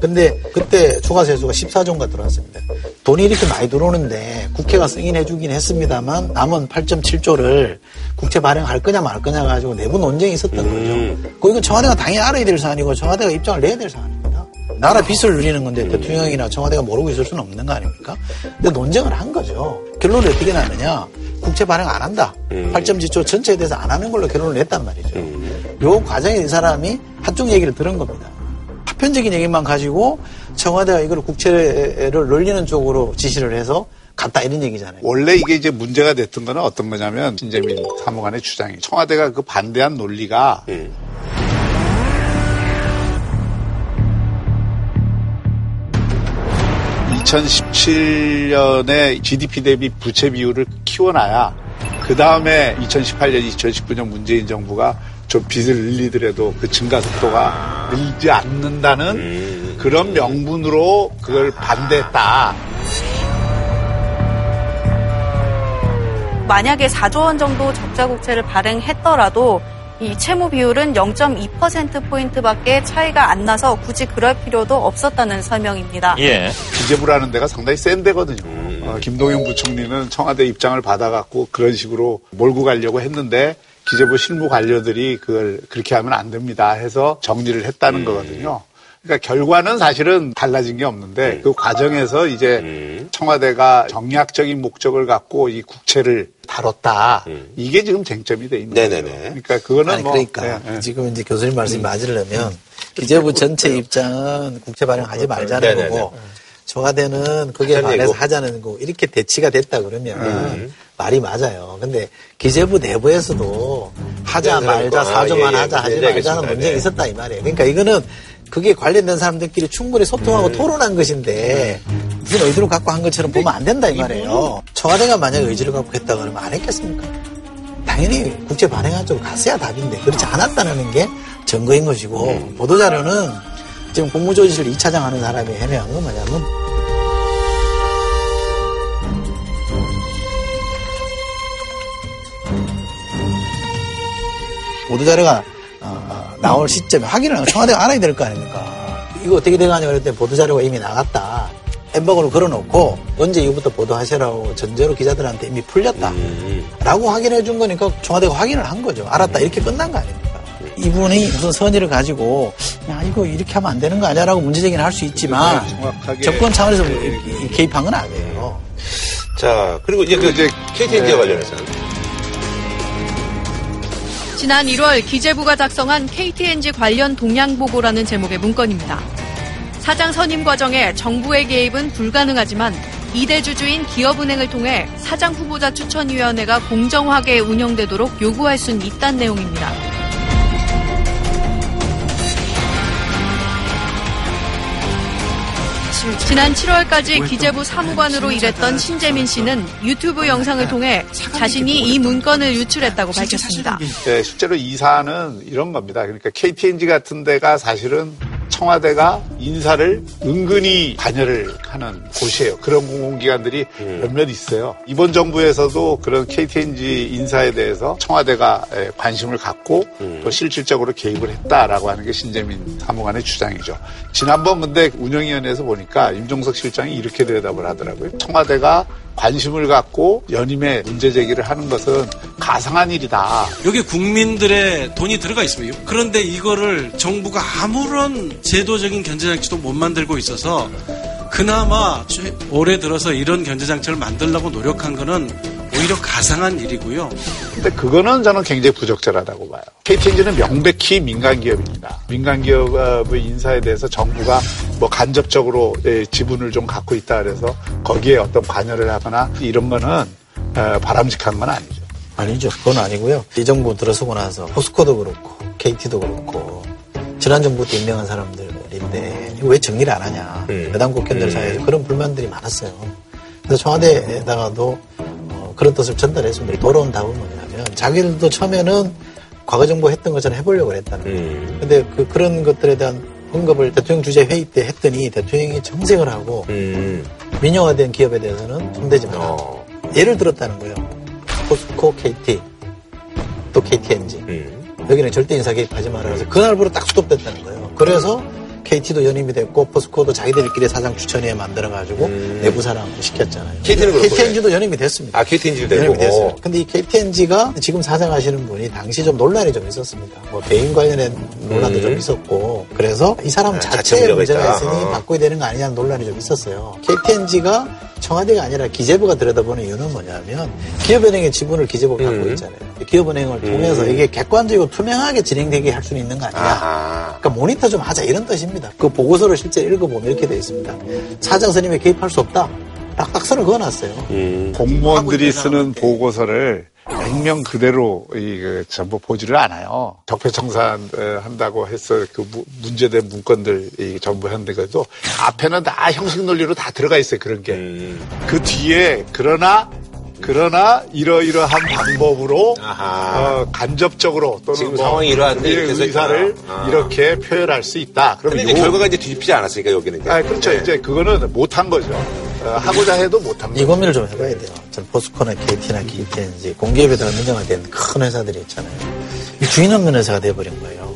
근데 그때 추가 세수가 14조인가 들어왔습니다. 돈이 이렇게 많이 들어오는데 국회가 승인해주긴 했습니다만 남은 8.7조를 국채 발행할 거냐 말 거냐 가지고 내부 논쟁이 있었던 거죠. 그 이건 청와대가 당연히 알아야 될 사안이고 청와대가 입장을 내야 될 사안입니다. 나라 빚을 누리는 건데 대통령이나 청와대가 모르고 있을 수는 없는 거 아닙니까? 근데 논쟁을 한 거죠. 결론이 어떻게 나느냐? 국채 발행 안 한다. 8.7조 전체에 대해서 안 하는 걸로 결론을 냈단 말이죠. 요 과정에 이 사람이 한쪽 얘기를 들은 겁니다. 파편적인 얘기만 가지고 청와대가 이걸 국채를 늘리는 쪽으로 지시를 해서 갔다 이런 얘기잖아요. 원래 이게 이제 문제가 됐던 거는 어떤 거냐면 신재민 사무관의 주장이 청와대가 그 반대한 논리가 예. 2017년에 GDP 대비 부채 비율을 키워놔야 그 다음에 2018년, 2019년 문재인 정부가 좀 빚을 늘리더라도 그 증가 속도가 늘지 않는다는 그런 명분으로 그걸 반대했다. 만약에 4조 원 정도 적자 국채를 발행했더라도 이 채무 비율은 0.2%포인트밖에 차이가 안 나서 굳이 그럴 필요도 없었다는 설명입니다. 예. 기재부라는 데가 상당히 센 데거든요. 어, 김동연 부총리는 청와대 입장을 받아갖고 그런 식으로 몰고 가려고 했는데 기재부 실무 관료들이 그걸 그렇게 하면 안 됩니다 해서 정리를 했다는 거거든요. 그러니까 결과는 사실은 달라진 게 없는데 그 과정에서 이제 청와대가 정략적인 목적을 갖고 이 국채를 다뤘다. 이게 지금 쟁점이 돼 있는 거예요. 그러니까 그거는 아니 뭐 그러니까 네, 네. 지금 이제 교수님 말씀이 맞으려면 기재부 전체 입장은 국채 발행하지 말자는 네네네. 거고 청와대는 하자는 반해서. 하자는 거고 이렇게 대치가 됐다 그러면 음. 말이 맞아요. 근데 기재부 내부에서도 하자 네, 말자 아, 사조만 예, 예. 하자 하지 네, 말자는. 문제가 네. 있었다 이 말이에요. 그러니까 이거는 그게 관련된 사람들끼리 충분히 소통하고 토론한 것인데 무슨 의도를 갖고 한 것처럼 보면 안 된다 이 말이에요. 청와대가 만약 의지를 갖고 했다 그러면 안 했겠습니까? 당연히 국제 발행한 쪽으로 갔어야 답인데 그렇지 않았다는 게 증거인 것이고 보도자료는 지금 국무조지실 2차장 하는 사람이 해명한 건 뭐냐면 보도자료가 어, 나올 시점에 확인을 청와대가 알아야 될 거 아닙니까? 이거 어떻게 돼가냐 그랬더니 보도자료가 이미 나갔다. 엠버거를 걸어놓고 언제 이후부터 보도하시라고 전제로 기자들한테 이미 풀렸다. 라고 확인해 준 거니까 청와대가 확인을 한 거죠. 알았다. 이렇게 끝난 거 아닙니까? 이분이 무슨 선의를 가지고 야 이거 이렇게 하면 안 되는 거 아니야라고 문제 제기는 할 수 있지만 정확하게 정권 차원에서 이- 개입한 건 아니에요. 자, 그리고 이제 그 이제 KTNG와 관련해서는 지난 1월 기재부가 작성한 KTNG 관련 동향 보고라는 제목의 문건입니다. 사장 선임 과정에 정부의 개입은 불가능하지만 이대 주주인 기업은행을 통해 사장 후보자 추천위원회가 공정하게 운영되도록 요구할 수는 있다는 내용입니다. 지난 7월까지 기재부 사무관으로 일했던 신재민 씨는 유튜브 영상을 통해 자신이 이 문건을 유출했다고 밝혔습니다. 네, 실제로 이 사안은 이런 겁니다. 그러니까 KTNG 같은 데가 사실은 청와대가 인사를 은근히 관여를 하는 곳이에요. 그런 공공기관들이 몇몇 있어요. 이번 정부에서도 그런 KTNG 인사에 대해서 청와대가 에, 관심을 갖고 또 실질적으로 개입을 했다라고 하는 게 신재민 사무관의 주장이죠. 지난번 근데 운영위원회에서 보니까 임종석 실장이 이렇게 대답을 하더라고요. 청와대가 관심을 갖고 연임에 문제 제기를 하는 것은 가상한 일이다. 여기 국민들의 돈이 들어가 있습니다. 그런데 이거를 정부가 아무런 제도적인 견제장치도 못 만들고 있어서 그나마 올해 들어서 이런 견제장치를 만들려고 노력한 거는 오히려 가상한 일이고요. 근데 그거는 저는 굉장히 부적절하다고 봐요. KTNG는 명백히 민간 기업입니다. 민간 기업의 인사에 대해서 정부가 뭐 간접적으로 예, 지분을 좀 갖고 있다 그래서 거기에 어떤 관여를 하거나 이런 거는 어, 바람직한 건 아니죠. 아니죠. 그건 아니고요. 이 정부 들어서고 나서 포스코도 그렇고 KT도 그렇고 지난 정부 때 임명한 사람들인데 왜 정리를 안 하냐. 여당 국회의원들 사이에 그런 불만들이 많았어요. 그래서 청와대에다가도 어, 그런 뜻을 전달했습니다. 돌아온 답은 뭐냐면 자기들도 처음에는 과거 정부 했던 것처럼 해보려고 그랬다는 거예요. 근데 그, 그런 것들에 대한 언급을 대통령 주재 회의 때 했더니 대통령이 정색을 하고 민영화된 기업에 대해서는 손대지 마라. 예를 들었다는 거예요. 포스코 KT 또 KTNG 여기는 절대 인사 개입하지 마라 그래서 그날부로 딱 스톱됐다는 거예요. 그래서 KT도 연임이 됐고 포스코도 자기들끼리 사장 추천위에 만들어가지고 내부 사람 시켰잖아요. KT는 그렇고요. KTNG도 연임이 됐습니다. 아, KTNG도 되고. 연임이 됐어요. 근데 이 KTNG가 지금 사장하시는 분이 당시 좀 논란이 좀 있었습니다. 뭐 배임 관련된 논란도 음. 좀 있었고 그래서 이 사람 아, 자체 자체에 문제가. 있으니 어. 바꿔야 되는 거 아니냐는 논란이 좀 있었어요. KTNG가 청와대가 아니라 기재부가 들여다보는 이유는 뭐냐면 기업은행의 지분을 기재부가 음. 갖고 있잖아요. 기업은행을 통해서 이게 객관적이고 투명하게 진행되게 할 수는 있는 거 아니냐. 그러니까 모니터 좀 하자 이런 뜻입니다. 그 보고서를 실제 읽어보면 이렇게 되어 있습니다. 사장 선임에 개입할 수 없다. 딱딱선을 그어놨어요. 공무원들이 쓰는 보고서를 액면 그대로 이 그, 전부 보지를 않아요. 적폐청산 어, 한다고 해서 그 무- 문제된 문건들 이 전부 했는데도 앞에는 다 형식 논리로 다 들어가 있어요 그런 게. 그 뒤에 그러나 그러나 이러이러한 방법으로 어, 간접적으로 또는 지금 뭐 상황이 이러한데 이 이렇게 의사를 있구나. 아. 이렇게 표현할 수 있다. 요- 결과가 이제 뒤집히지 않았으니까 여기는 이제. 아, 그렇죠. 네. 이제 그거는 못한 거죠. 어, 하고자 해도 거죠. 이 고민을 좀 해봐야 돼요. 전 포스코나 KT나 KTNG 공기업에다가 민정화된 큰 회사들이 있잖아요. 이 주인 없는 회사가 돼버린 거예요.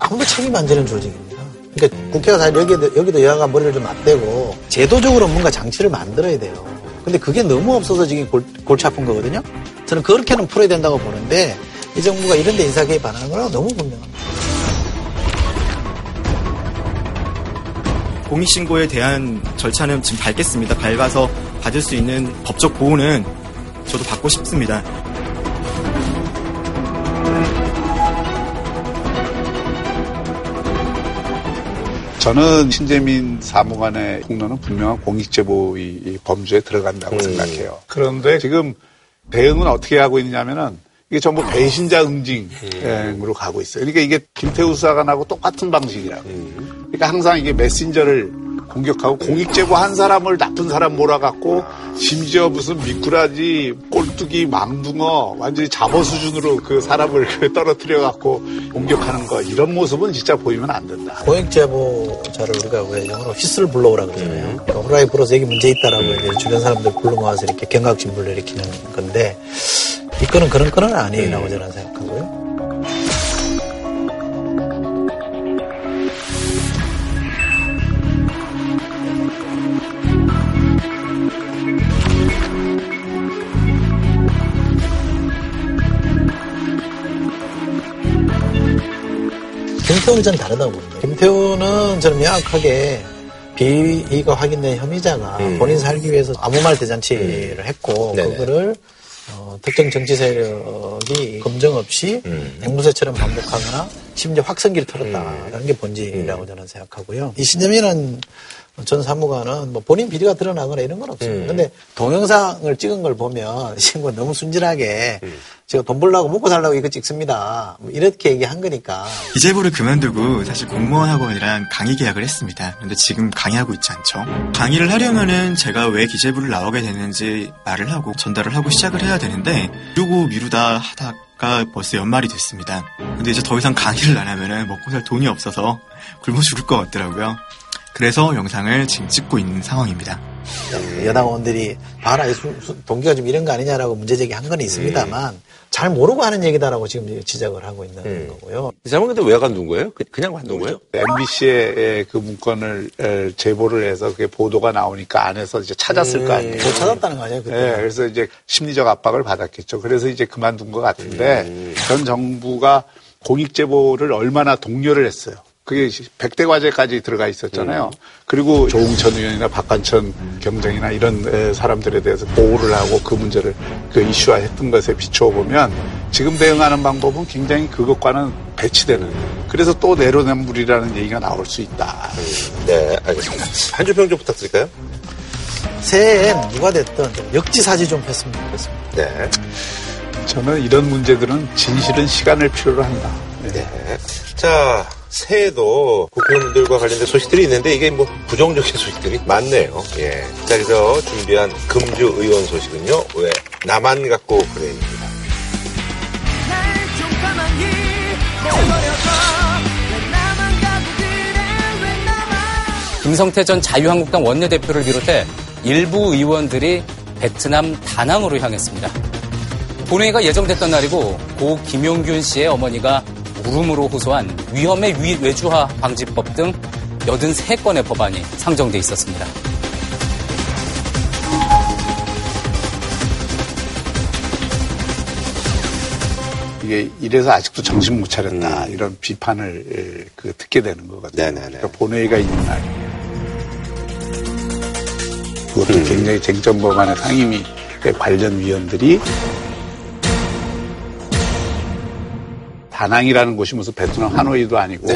아무도 책임 안 지는 조직입니다. 그러니까 국회가 사실 여기도, 여기도 여야가 머리를 좀 맞대고 제도적으로 뭔가 장치를 만들어야 돼요. 근데 그게 너무 없어서 지금 골, 골치 아픈 거거든요. 저는 그렇게는 풀어야 된다고 보는데 이 정부가 이런 데 인사 개입 안 하는 거는 너무 분명합니다. 공익신고에 대한 절차는 지금 밟겠습니다. 밟아서 받을 수 있는 법적 보호는 저도 받고 싶습니다. 저는 신재민 사무관의 폭로는 분명한 공익제보의 이 범주에 들어간다고 생각해요. 그런데 지금 대응은 어떻게 하고 있냐면은 이게 전부 배신자 응징으로 가고 있어요. 그러니까 이게 김태우 수사관하고 똑같은 방식이라고. 그러니까 항상 이게 메신저를 공격하고 공익 제보 한 사람을 나쁜 사람 몰아갖고 심지어 무슨 미꾸라지, 꼴뚜기, 망둥어 완전히 잡어 수준으로 그 사람을 [laughs] 그 떨어뜨려갖고 공격하는 거 이런 모습은 진짜 보이면 안 된다. 공익 제보자를 우리가 왜 영어로 휘슬 블로우라 그러잖아요. 그러니까 호라이 불어서 여기 문제 있다라고 이제 주변 사람들 불러 모아서 이렇게 경각심불을 일으키는 건데 이 건은 그런 건은 아니라고 저는 생각하고요. 김태훈이 전 다르다고 봅니다. 김태훈은 저는 명확하게 비위가 확인된 혐의자가 본인 살기 위해서 아무 말 대잔치를 했고 네네. 그거를 어, 특정 정치 세력이 검증 없이 앵무새처럼 반복하거나 심지어 확성기를 털었다라는 게 본질이라고 저는 생각하고요. 이 신재민은 전 사무관은 뭐 본인 비리가 드러나거나 이런 건 없습니다. 음. 근데 동영상을 찍은 걸 보면 [laughs] 이 친구가 너무 순진하게 제가 돈 벌려고 먹고 살려고 이거 찍습니다. 뭐 이렇게 얘기한 거니까 기재부를 그만두고 사실 공무원 학원이랑 강의 계약을 했습니다. 그런데 지금 강의하고 있지 않죠. 강의를 하려면은 제가 왜 기재부를 나오게 됐는지 말을 하고 전달을 하고 시작을 해야 되는데 미루고 미루다 하다 가 벌써 연말이 됐습니다. 근데 이제 더 이상 강의를 안 하면은 먹고 살 돈이 없어서 굶어 죽을 것 같더라고요. 그래서 영상을 지금 찍고 있는 상황입니다. 여당 의원들이 봐라 동기가 좀 이런 거 아니냐라고 문제 제기한 건 있습니다만 잘 모르고 하는 얘기다라고 지금 지적을 하고 있는 거고요. 이 사람은 근데 왜 관둔 거예요? 그- 그냥 관둔 거예요? MBC에 그 문건을 에, 제보를 해서 그게 보도가 나오니까 안에서 이제 찾았을 거 아니에요. 못 찾았다는 거 아니에요? 그때? 네, 그래서 이제 심리적 압박을 받았겠죠. 그래서 이제 그만둔 것 같은데 전 정부가 공익 제보를 얼마나 독려를 했어요. 그게 100대 과제까지 들어가 있었잖아요. 그리고 조웅천 의원이나 박관천 경정이나 이런 에, 사람들에 대해서 보호를 하고 그 문제를 그 이슈화했던 것에 비추어 보면 지금 대응하는 방법은 굉장히 그것과는 배치되는. 그래서 또 내로남불이라는 얘기가 나올 수 있다. 네, 알겠습니다. 한줄평좀 부탁드릴까요? 새해엔 누가 됐든 좀 역지사지 좀 했으면 좋겠습니다. 네. 저는 이런 문제들은 진실은 시간을 필요로 한다. 네. 자, 새해도 국회의원들과 관련된 소식들이 있는데 이게 뭐 부정적인 소식들이 많네요. 예. 자, 그래서 준비한 금주 의원 소식은요. 왜 나만 갖고 그래입니다. 김성태 전 자유한국당 원내대표를 비롯해 일부 의원들이 베트남 다낭으로 향했습니다. 본회의가 예정됐던 날이고 고 김용균 씨의 어머니가 물음으로 호소한 위험의 위- 외주화 방지법 등 83건의 법안이 상정돼 있었습니다. 이게 이래서 아직도 정신 못 차렸다 이런 비판을 에, 그 듣게 되는 거거든요. 그러니까 본회의가 있는 날 그것도 굉장히 쟁점 법안의 상임위 관련 위원들이 다낭이라는 곳이 무슨 베트남 하노이도 아니고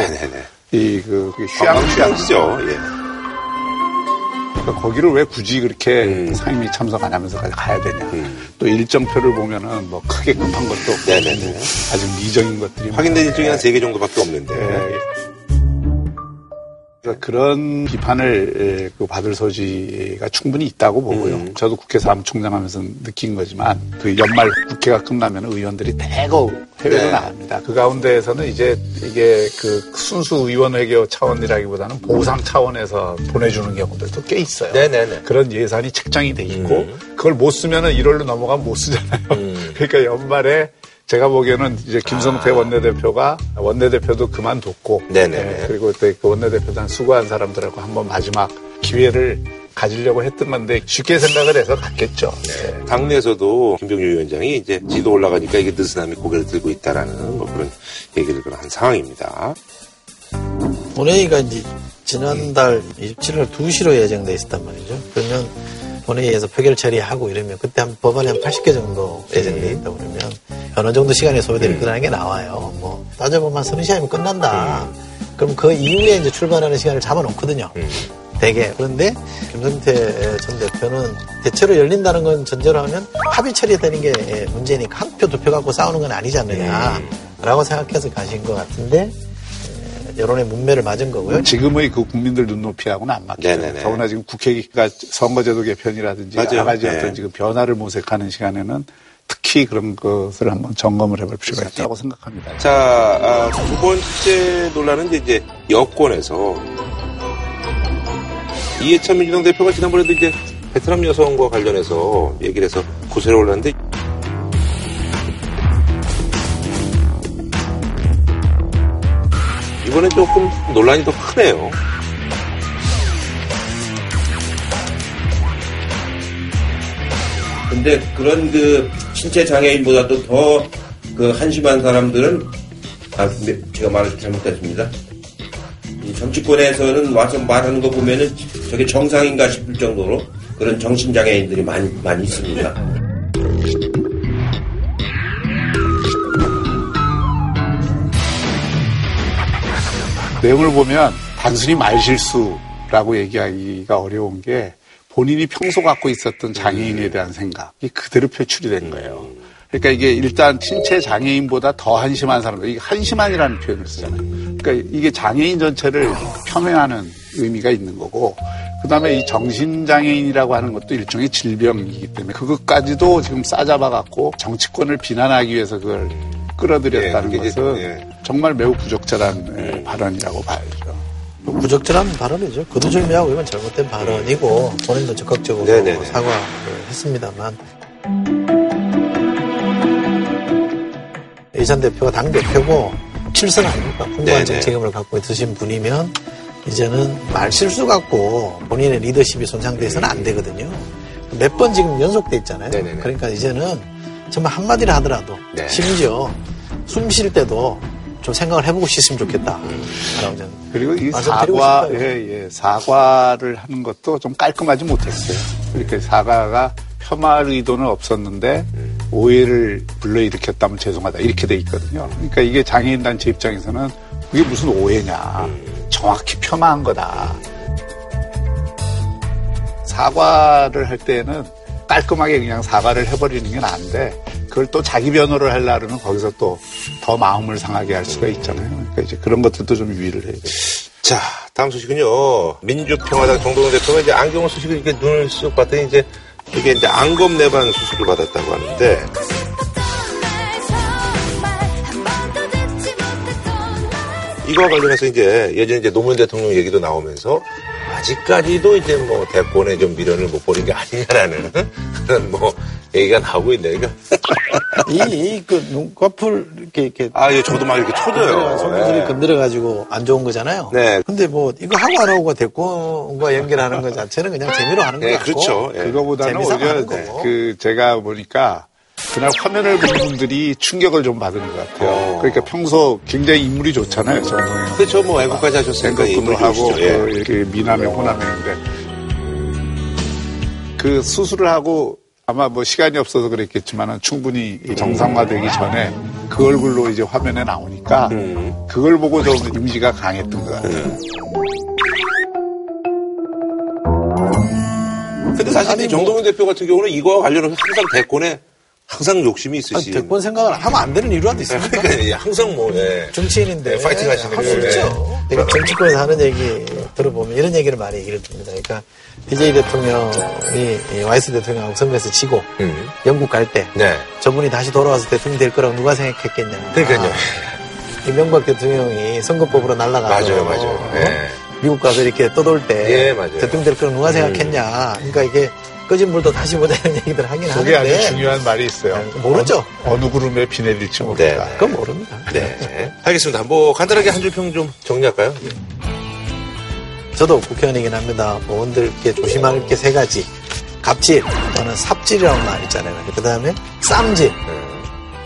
이그 휴양 관광지죠. 예. 그러니까 거기를 왜 굳이 그렇게 상임위 참석 안 하면서까지 가야 되냐. 또 일정표를 보면은 뭐 크게 급한 것도 없고 네네네. 아주 미정인 것들이 확인된 일정이 한 세 개 정도밖에 없는데. 그래서 그런 비판을 에, 그 받을 소지가 충분히 있다고 보고요. 음. 저도 국회 사무총장 하면서 느낀 거지만 그 연말 국회가 끝나면 의원들이 대거 해외로 네. 나갑니다. 그 가운데에서는 이제 이게 그 순수 의원 외교 차원이라기보다는 보상 차원에서 보내주는 경우들도 꽤 있어요. 네네네. 그런 예산이 책정이 돼 있고 음. 그걸 못 쓰면은 1월로 넘어가면 못 쓰잖아요. [laughs] 그러니까 연말에 제가 보기에는 이제 김성태 원내대표가 원내대표도 그만뒀고 아. 네네네. 예, 그리고 또그 원내대표단 수고한 사람들하고 한번 마지막 기회를 가지려고 했던 건데 쉽게 생각을 해서 갔겠죠. 예. 당내에서도 김병주 위원장이 이제 지도 올라가니까 이게 느슨함이 고개를 들고 있다라는 뭐 그런 얘기를 한 상황입니다. 본회의가 이제 지난달 27일 2시로 예정돼 있었단 말이죠. 그러면 본회의에서 표결 처리하고 이러면 그때 한 법안이 한 80개 정도 예정돼 있다고 그러면 어느 정도 시간이 소요될 거라는 게 나와요. 뭐 따져보면 한 서너 시간이면 끝난다. 그럼 그 이후에 이제 출발하는 시간을 잡아놓거든요. 대개. 그런데 김성태 전 대표는 대체로 열린다는 건 전제로 하면 합의 처리되는 게 문제니까 한 표 두 표 갖고 싸우는 건 아니지 않느냐라고 생각해서 가신 것 같은데 에, 여론의 문매를 맞은 거고요. 지금의 그 국민들 눈높이하고는 안 맞죠. 네네네. 더구나 지금 국회가 선거제도 개편이라든지 맞아요. 여러 가지 네. 어떤 지금 변화를 모색하는 시간에는 특히 그런 것을 한번 점검을 해볼 필요가 있다고 생각합니다. 자, 아, 두 번째 논란은 이제 여권에서 이해찬 민주당 대표가 지난번에도 이제 베트남 여성과 관련해서 얘기를 해서 고세를 올랐는데 이번엔 조금 논란이 더 크네요. 근데 그런 그 신체 장애인보다도 더 그 한심한 사람들은 아 네, 제가 말을 잘못했습니다. 이 정치권에서는 와서 말하는 거 보면은 저게 정상인가 싶을 정도로 그런 정신 장애인들이 많이 많이 있습니다. 내용을 보면 단순히 말실수라고 얘기하기가 어려운 게 본인이 평소 갖고 있었던 장애인에 대한 생각이 그대로 표출이 된 거예요. 그러니까 이게 일단 신체 장애인보다 더 한심한 사람들, 이게 한심한이라는 표현을 쓰잖아요. 그러니까 이게 장애인 전체를 평행하는 의미가 있는 거고, 그 다음에 이 정신장애인이라고 하는 것도 일종의 질병이기 때문에 그것까지도 지금 싸잡아갖고 정치권을 비난하기 위해서 그걸 끌어들였다는 예, 것은 정말 매우 부적절한 예, 발언이라고 봐야죠. 부적절한 발언이죠. 거두절미 하고 이건 잘못된 발언이고 본인도 적극적으로 네네네. 사과를 했습니다만 이전 대표가 당 대표고 칠선 아닙니까? 풍부한 네네. 정책임을 갖고 있으신 분이면 이제는 말 실수 갖고 본인의 리더십이 손상돼서는 안 되거든요. 몇 번 지금 연속돼 있잖아요. 네네네. 그러니까 이제는 정말 한마디를 하더라도 네. 심지어 숨 쉴 때도 좀 생각을 해보고 쉬었으면 좋겠다. 음. 그리고 이 사과. 예, 예, 사과를 하는 것도 좀 깔끔하지 못했어요. 그러니까 사과가 폄하할 의도는 없었는데 오해를 불러일으켰다면 죄송하다 이렇게 돼 있거든요. 그러니까 이게 장애인 단체 입장에서는 그게 무슨 오해냐. 정확히 폄하한 거다. 사과를 할 때는 깔끔하게 그냥 사과를 해버리는 게 나은데 그걸 또 자기 변호를 하려면 거기서 또 더 마음을 상하게 할 수가 있잖아요. 그러니까 이제 그런 것들도 좀 유의를 해야 돼요. 자, 다음 소식은요. 민주평화당 정동원 대표가 이제 안경을 수식을 이렇게 눈을 쓱 봤더니 이제 이게 이제 안검 내반 수술을 받았다고 하는데 이거와 관련해서 이제 예전에 이제 노무현 대통령 얘기도 나오면서 아직까지도 이제 뭐 대권에 좀 미련을 못 버린 게 아니냐라는 [laughs] 그런 뭐 얘기가 나오고 있네. 그러니까 이, 이, 그, 눈꺼풀, 이렇게, 이렇게. 아, 예, 저도 막 이렇게 쳐져요. 손들이 네. 건드려가지고 안 좋은 거잖아요. 네. 근데 뭐, 이거 하고 안 하고가 대권과 연결하는 것 자체는 그냥 재미로 하는 거 네, 같고. 그렇죠. 그거보다는 재미삼아 오히려 하는 거고. 그 제가 보니까 그날 화면을 본 분들이 충격을 좀 받은 것 같아요. 그러니까 평소 굉장히 인물이 좋잖아요, 정동영. 그렇죠. 뭐 애국까지 하셨으니까 인물이 하고. 예. 그 이렇게 미남의 호남이는데 그 수술을 하고 아마 뭐 시간이 없어서 그랬겠지만은 충분히 정상화되기 전에 그 얼굴로 이제 화면에 나오니까 그걸 보고 좀 이미지가 강했던 것 같아요. 근데 사실 이 정동훈 대표 같은 경우는 이거와 관련해서 항상 대권에 항상 욕심이 있으신. 대권 생각을 하면 안 되는 이유라도 있습니까? 그러니까 [laughs] 예, 항상 뭐 예. 정치인인데. 네, 파이팅 하시는 할수 거예요. 있죠. 그러니까 정치권에서 하는 얘기 들어보면 이런 얘기를 많이 얘기를 듭니다. 그러니까 DJ 대통령이 이 YS 대통령 선거에서 지고 음. 영국 갈때 네. 저분이 다시 돌아와서 대통령 될 거라고 누가 생각했겠냐. 그러니까요. 이명박 대통령이 선거법으로 날아가서 맞아요, 맞아요. 어? 예. 미국 가서 이렇게 떠돌 때 예, 맞아요. 대통령 될 거라고 누가 음. 생각했냐. 그러니까 이게 꺼진 물도 다시 보자 이런 얘기들 하긴 그게 하는데 아주 중요한 말이 있어요. 모르죠. 어느, 어느 구름에 비 내릴지 모른다. 그건 모릅니다. 네. 알겠습니다. 뭐 간단하게 한 줄 평 좀 정리할까요? 저도 국회의원이긴 합니다. 의원들 이렇게 조심할 게 세 가지. 갑질 또는 삽질이라는 말 있잖아요. 그 다음에 쌈질.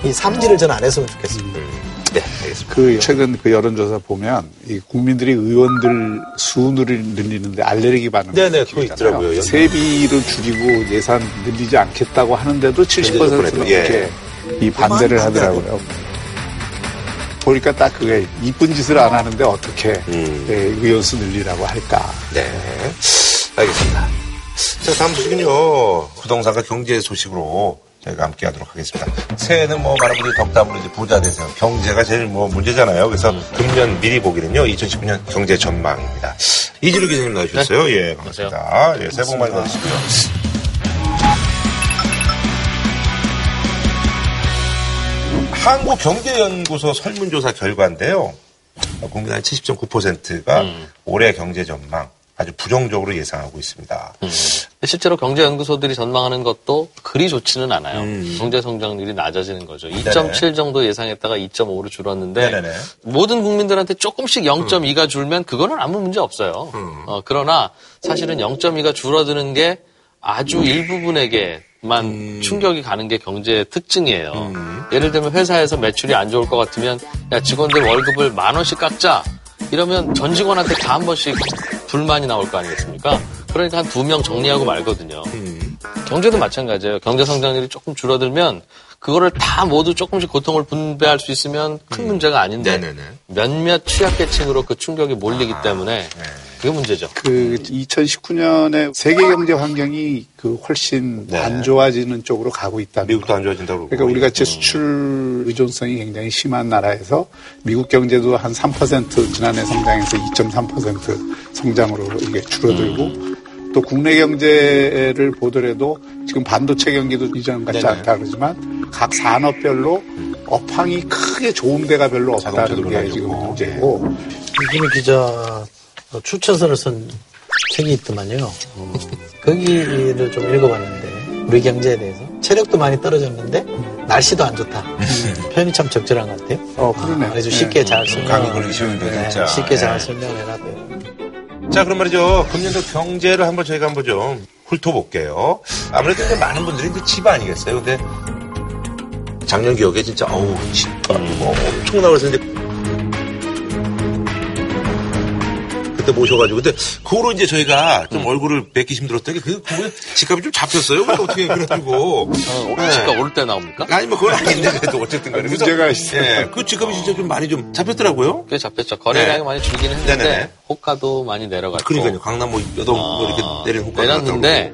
이 삼질을 저는 안 했으면 좋겠습니다. 네, 알겠습니다. 그 최근 그 여론조사 보면 이 국민들이 의원들 수를 늘리는데 알레르기 반응. 네네, 그거 있더라고요. 세비를 줄이고 예산 늘리지 않겠다고 하는데도 70%가 예. 이렇게 이 반대를 하더라고요. 보니까 딱 그게 이쁜 짓을 안 하는데 어떻게 예, 의원 수 늘리라고 할까. 네. 알겠습니다. 자, 다음 소식은요. 부동산과 경제 소식으로 저희가 함께 하도록 하겠습니다. 새해는 뭐 많은 분들이 덕담으로 이제 부자 되세요. 경제가 제일 뭐 문제잖아요. 그래서 금년 미리 보기는요. 2019년 경제 전망입니다. 이진우 기자님 나오셨어요. 예, 반갑습니다. 예, 새해 복 많이 받으시고요. 한국경제연구소 설문조사 결과인데요. 국민 한 70.9%가 올해 경제 전망 아주 부정적으로 예상하고 있습니다. 실제로 경제연구소들이 전망하는 것도 그리 좋지는 않아요. 경제 성장률이 낮아지는 거죠. 2.7 정도 예상했다가 2.5로 줄었는데 네네네. 모든 국민들한테 조금씩 0.2가 줄면 그거는 아무 문제 없어요. 어, 그러나 사실은 0.2가 줄어드는 게 아주 일부분에게만 충격이 가는 게 경제의 특징이에요. 예를 들면 회사에서 매출이 안 좋을 것 같으면 야 직원들 월급을 만 원씩 깎자 이러면 전 직원한테 다 한 번씩 불만이 나올 거 아니겠습니까? 그러니까 한 두 명 정리하고 말거든요. 경제도 마찬가지예요. 경제 성장률이 조금 줄어들면 그거를 다 모두 조금씩 고통을 분배할 수 있으면 큰 문제가 아닌데 몇몇 취약계층으로 그 충격이 몰리기 때문에 그게 문제죠. 그 2019년에 세계 경제 환경이 그 훨씬 안 좋아지는 쪽으로 가고 있다. 미국도 안 좋아진다고 그러니까 우리 같이 수출 의존성이 굉장히 심한 나라에서 미국 경제도 한 3% 지난해 성장해서 2.3% 성장으로 이게 줄어들고 또 국내 경제를 보더라도 지금 반도체 경기도 이전 같지 네네. 않다 그러지만 각 산업별로 업황이 크게 좋은 데가 별로 없다는 게 지금 문제고 이준희 기자 어, 추천서를 쓴 책이 있더만요. 거기를 좀 읽어봤는데 우리 경제에 대해서 체력도 많이 떨어졌는데 날씨도 안 좋다. 표현이 참 적절한 것 같아요. 어, 그러네. 아주 쉽게 네. 잘 설명. 감기 걸리기 쉬운데, 진짜. 쉽게 잘 네. 설명해놔도. 자, 그럼 말이죠. 금년도 경제를 한번 저희가 한번 좀 훑어볼게요. 아무래도 이제 많은 분들이 집 아니겠어요. 근데 작년 기억에 진짜, 어우, 집값 뭐 엄청나고 그래서 이제 그때 모셔가지고. 근데 그 후로 이제 저희가 좀 얼굴을 뵙기 힘들었던 게 그, 그 집값이 좀 잡혔어요. 근데 어떻게 그래가지고. 어, 집값 오를 때 나옵니까? 아니, 뭐 그건 아닌데 그래도 어쨌든 간에. 그래서, 문제가 있어요. 예, 그 집값이 진짜 좀 많이 좀 잡혔더라고요. 꽤 잡혔죠. 거래량이 네. 많이 줄긴 했는데 네네네. 호가도 많이 내려갔고. 그러니까요. 강남 뭐 여동 뭐 이렇게 내린 호가 내렸는데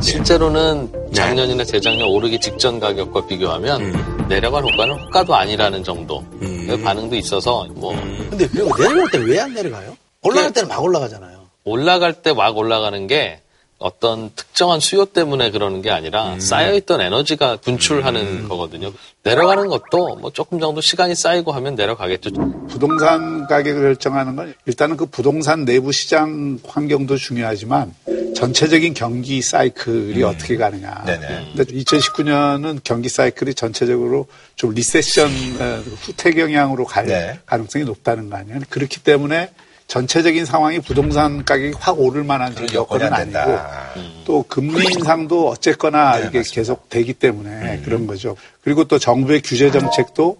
실제로는 네. 작년이나 재작년 오르기 직전 가격과 비교하면 음. 내려간 호가는 호가도 아니라는 정도 의 반응도 있어서 뭐 근데 그리고 내려갈 때는 왜안 내려가요? 올라갈 때는 막 올라가잖아요. 올라갈 때 막 올라가는 게 어떤 특정한 수요 때문에 그러는 게 아니라 쌓여있던 에너지가 분출하는 거거든요. 내려가는 것도 뭐 조금 정도 시간이 쌓이고 하면 내려가겠죠. 부동산 가격을 결정하는 건 일단은 그 부동산 내부 시장 환경도 중요하지만 전체적인 경기 사이클이 어떻게 가느냐. 네네. 근데 2019년은 경기 사이클이 전체적으로 좀 리세션 어, 후퇴 경향으로 갈 네. 가능성이 높다는 거 아니에요. 그렇기 때문에 전체적인 상황이 부동산 가격이 확 오를 만한 여건은 아니고 된다. 또 금리 인상도 어쨌거나 네, 이게 계속 되기 때문에 그런 거죠. 그리고 또 정부의 규제 정책도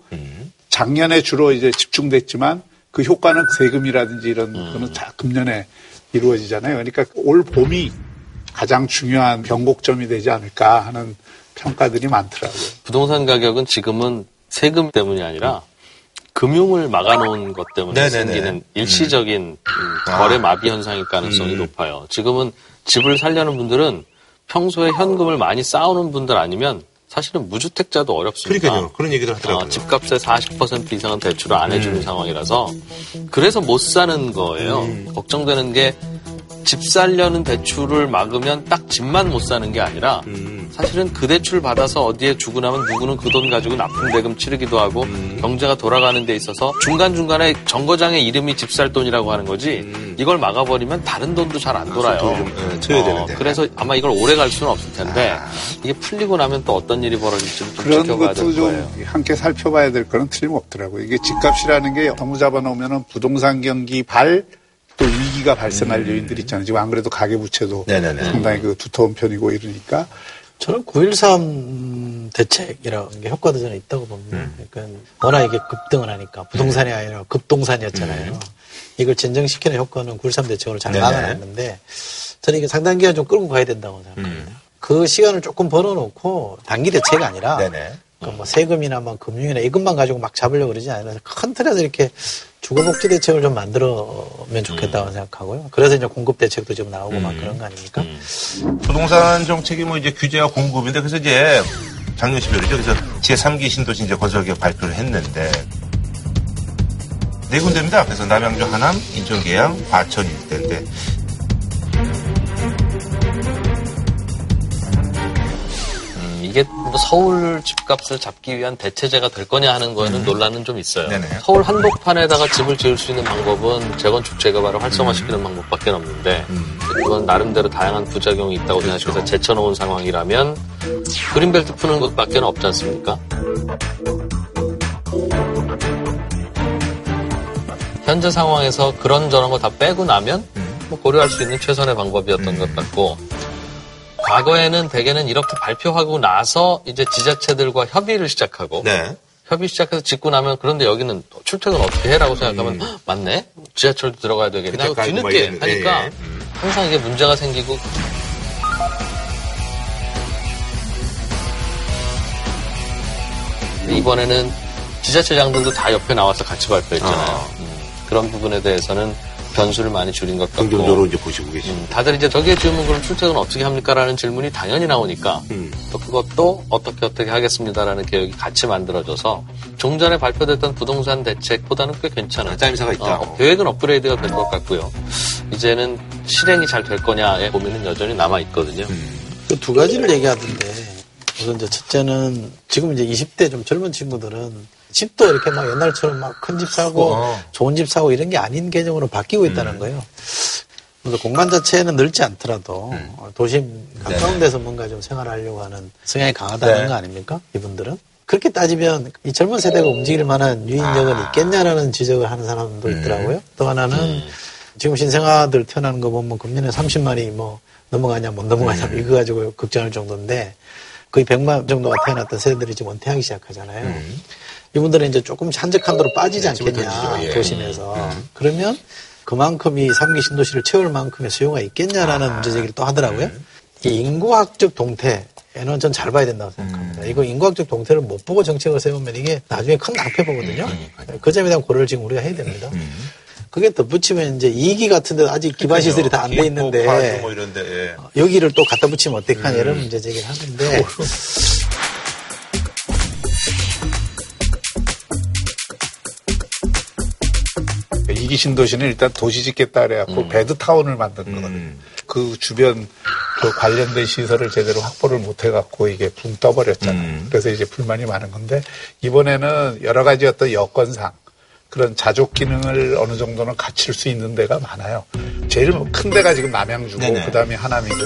작년에 주로 이제 집중됐지만 그 효과는 세금이라든지 이런 거는 다 금년에 이루어지잖아요. 그러니까 올 봄이 가장 중요한 변곡점이 되지 않을까 하는 평가들이 많더라고요. 부동산 가격은 지금은 세금 때문이 아니라 금융을 막아놓은 것 때문에 네네네. 생기는 일시적인 음, 거래 마비 현상일 가능성이 높아요. 지금은 집을 살려는 분들은 평소에 현금을 많이 쌓아오는 분들 아니면 사실은 무주택자도 어렵습니다. 그러니까요. 그런 얘기를 하더라고요. 어, 집값의 40% 이상은 대출을 안 해주는 상황이라서 그래서 못 사는 거예요. 걱정되는 게 집 살려는 대출을 막으면 딱 집만 못 사는 게 아니라 사실은 그 대출 받아서 어디에 주고 나면 누구는 그 돈 가지고 납품 대금 치르기도 하고 경제가 돌아가는 데 있어서 중간중간에 정거장에 이름이 집 살 돈이라고 하는 거지 이걸 막아버리면 다른 돈도 잘 안 돌아요. 좀, 예, 쳐야 되는데. 그래서 아마 이걸 오래 갈 수는 없을 텐데 이게 풀리고 나면 또 어떤 일이 벌어질지 좀 그런 지켜봐야 것도 될좀 거예요. 함께 살펴봐야 될 거는 틀림없더라고요. 이게 집값이라는 게 너무 잡아놓으면 부동산 경기 발, 또 위기가 발생할 요인들이 있잖아요. 지금 안 그래도 가계부채도 네네네. 상당히 그 두터운 편이고 이러니까 저는 9.13 대책이라는 게 효과도 저는 있다고 봅니다. 그러니까 워낙 이게 급등을 하니까 부동산이 아니라 급동산이었잖아요. 이걸 진정시키는 효과는 9.13 대책으로 잘. 막아놨는데 저는 이게 상당 기간 좀 끌고 가야 된다고 생각합니다. 그 시간을 조금 벌어놓고 단기 대책이 아니라 네네. 그뭐 세금이나 뭐 금융이나 이것만 가지고 막 잡으려고 그러지 않아서 큰 틀에서 이렇게 주거복지 대책을 좀 만들어면 좋겠다고 생각하고요. 그래서 이제 공급 대책도 지금 나오고 막 그런 거 아닙니까? 부동산 정책이 뭐 이제 규제와 공급인데 그래서 이제 작년 12월이죠. 그래서 제3기 신도시 이제 건설계획 발표를 했는데 네 군데입니다. 그래서 남양주 하남, 인천 계양, 과천 일대인데 이게 뭐 서울 집값을 잡기 위한 대체제가 될 거냐 하는 거에는 논란은 좀 있어요. 서울 한복판에다가 집을 지을 수 있는 방법은 재건축 재개발을 활성화시키는 방법밖에 없는데 그건 나름대로 다양한 부작용이 있다고 생각해서 제쳐놓은 상황이라면 그린벨트 푸는 것밖에 는 없지 않습니까? 현재 상황에서 그런 저런 거 다 빼고 나면 뭐 고려할 수 있는 최선의 방법이었던 것 같고 과거에는 대개는 이렇게 발표하고 나서 이제 지자체들과 협의를 시작하고 네. 협의 시작해서 짓고 나면 그런데 여기는 출퇴근 어떻게 해라고 생각하면 헉, 맞네. 지하철도 들어가야 되겠네. 하고 뒤늦게 하니까 예, 항상 이게 문제가 생기고. 이번에는 지자체장들도 다 옆에 나와서 같이 발표했잖아요. 음, 그런 부분에 대해서는 변수를 많이 줄인 것 같고 긍정적으로 이제 보시고 계시고. 음, 다들 이제 저기에 지으면 그럼 출퇴근 어떻게 합니까라는 질문이 당연히 나오니까 음. 또 그것도 어떻게 어떻게 하겠습니다라는 계획이 같이 만들어져서 좀 전에 발표됐던 부동산 대책보다는 꽤 괜찮아요. 짜임새가 있다. 어, 계획은 업그레이드가 된 것 같고요. 이제는 실행이 잘 될 거냐의 고민은 여전히 남아 있거든요. 음. 그 두 가지를 얘기하던데 우선 이제 첫째는 지금 이제 20대 좀 젊은 친구들은 집도 이렇게 막 옛날처럼 막 큰 집 사고 어. 좋은 집 사고 이런 게 아닌 개념으로 바뀌고 있다는 거예요. 그래서 공간 자체는 넓지 않더라도 어, 도심 가까운 네네. 데서 뭔가 좀 생활하려고 하는 성향이 강하다는 네. 거 아닙니까? 이분들은? 그렇게 따지면 이 젊은 세대가 움직일 만한 유인력은 있겠냐라는 지적을 하는 사람도 있더라고요. 또 하나는 지금 신생아들 태어나는 거 보면 금년에 30만이 뭐 넘어가냐 못 넘어가냐 이거 가지고 걱정할 정도인데 거의 100만 정도가 태어났던 세대들이 지금 은퇴하기 시작하잖아요. 이분들은 이제 조금 한적한 도로 빠지지 않겠냐 던지죠, 예. 도심에서 그러면 그만큼 이 3기 신도시를 채울 만큼의 수요가 있겠냐라는 문제 제기를 또 하더라고요. 이 인구학적 동태 에는 전 잘 봐야 된다고 생각합니다. 이거 인구학적 동태를 못 보고 정책을 세우면 이게 나중에 큰 낭패보거든요. 그 점에 대한 고려를 지금 우리가 해야 됩니다. 그게 덧붙이면 이제 2기 같은 데도 아직 기반 시설이 다 안 돼 있는데 파주 뭐 이런데 예. 여기를 또 갖다 붙이면 어떡하냐 이런 문제 제기를 하는데 이기 신도시는 일단 도시 짓겠다 그래갖고 배드타운을 만든 거거든요. 그 주변 그 관련된 시설을 제대로 확보를 못 해갖고 이게 붕 떠버렸잖아요. 그래서 이제 불만이 많은 건데 이번에는 여러 가지 어떤 여건상 그런 자족 기능을 어느 정도는 갖출 수 있는 데가 많아요. 제일 큰 데가 지금 남양주고. 그다음에 하남이고.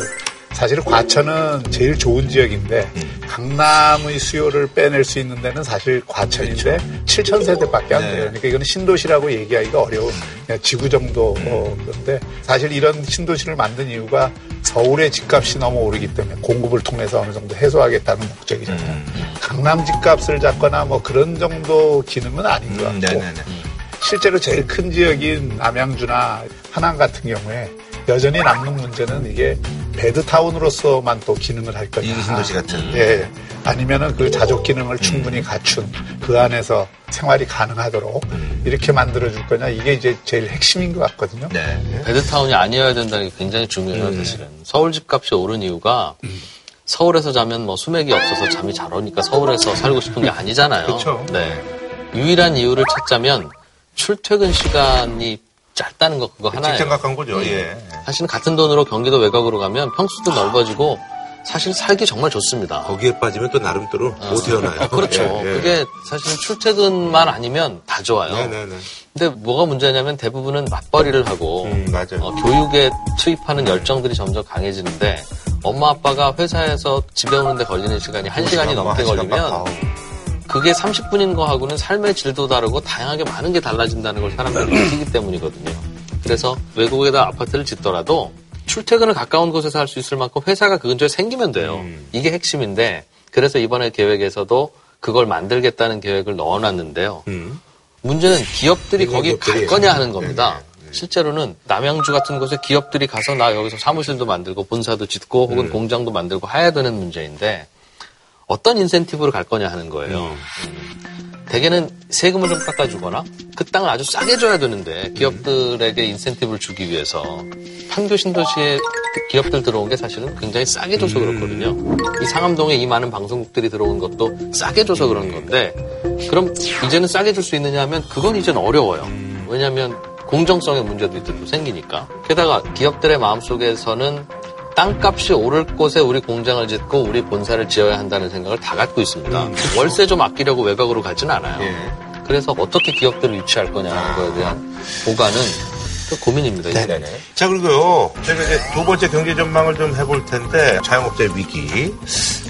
사실 과천은 제일 좋은 지역인데 강남의 수요를 빼낼 수 있는 데는 사실 과천인데 7천 세대밖에 안 돼요. 그러니까 이거는 신도시라고 얘기하기가 어려운 그냥 지구 정도 어, 그런데 사실 이런 신도시를 만든 이유가 서울의 집값이 너무 오르기 때문에 공급을 통해서 어느 정도 해소하겠다는 목적이잖아요. 강남 집값을 잡거나 뭐 그런 정도 기능은 아닌 것 같고 실제로 제일 큰 지역인 남양주나 하남 같은 경우에 여전히 남는 문제는 이게 베드타운으로서만 또 기능을 할 거냐. 이기신도시 같은. 예. 아니면은 그 자족 기능을 충분히 갖춘 그 안에서 생활이 가능하도록 이렇게 만들어줄 거냐. 이게 이제 제일 핵심인 것 같거든요. 네. 베드타운이 아니어야 된다는 게 굉장히 중요해요, 사실은. 서울 집값이 오른 이유가 서울에서 자면 뭐 수맥이 없어서 잠이 잘 오니까 서울에서 살고 싶은 게 아니잖아요. 그렇죠. 네. 유일한 이유를 찾자면 출퇴근 시간이 짧다는 거 그거 하나예요. 직장 가까운 거죠. 음. 예. 사실은 같은 돈으로 경기도 외곽으로 가면 평수도 넓어지고 사실 살기 정말 좋습니다. 거기에 빠지면 또 나름대로 못 태어나요. 어, 그렇죠. 예, 예. 그게 사실은 출퇴근만 아니면 다 좋아요. 네 네 네. 근데 뭐가 문제냐면 대부분은 맞벌이를 하고 음. 어, 교육에 투입하는 열정들이 점점 강해지는데 엄마 아빠가 회사에서 집에 오는데 걸리는 시간이 한시간이 뭐 넘게 걸리면. 그게 30분인 거하고는 삶의 질도 다르고 다양하게 많은 게 달라진다는 걸 사람들이 [clears throat] 느끼기 때문이거든요. 그래서 외국에다 아파트를 짓더라도 출퇴근을 가까운 곳에서 할 수 있을 만큼 회사가 그 근처에 생기면 돼요. 음. 이게 핵심인데 그래서 이번에 계획에서도 그걸 만들겠다는 계획을 넣어놨는데요. 문제는 기업들이 거기 갈 기업들이. 거냐 하는 겁니다. 실제로는 남양주 같은 곳에 기업들이 가서 나 여기서 사무실도 만들고 본사도 짓고 혹은 공장도 만들고 해야 되는 문제인데 어떤 인센티브로 갈 거냐 하는 거예요. 음. 대개는 세금을 좀 깎아주거나 그 땅을 아주 싸게 줘야 되는데 기업들에게 인센티브를 주기 위해서 판교 신도시에 기업들 들어온 게 사실은 굉장히 싸게 줘서 그렇거든요. 이 상암동에 이 많은 방송국들이 들어온 것도 싸게 줘서 그런 건데 그럼 이제는 싸게 줄 수 있느냐 하면 그건 이제는 어려워요. 왜냐하면 공정성의 문제도 또 생기니까. 게다가 기업들의 마음속에서는 땅값이 오를 곳에 우리 공장을 짓고 우리 본사를 지어야 한다는 생각을 다 갖고 있습니다. 월세 좀 아끼려고 외곽으로 가진 않아요. 그래서 어떻게 기업들을 유치할 거냐는 거에 대한 보관은 또 고민입니다. 이제. 자, 그리고요. 저희가 이제 두 번째 경제 전망을 좀 해볼 텐데, 자영업자의 위기.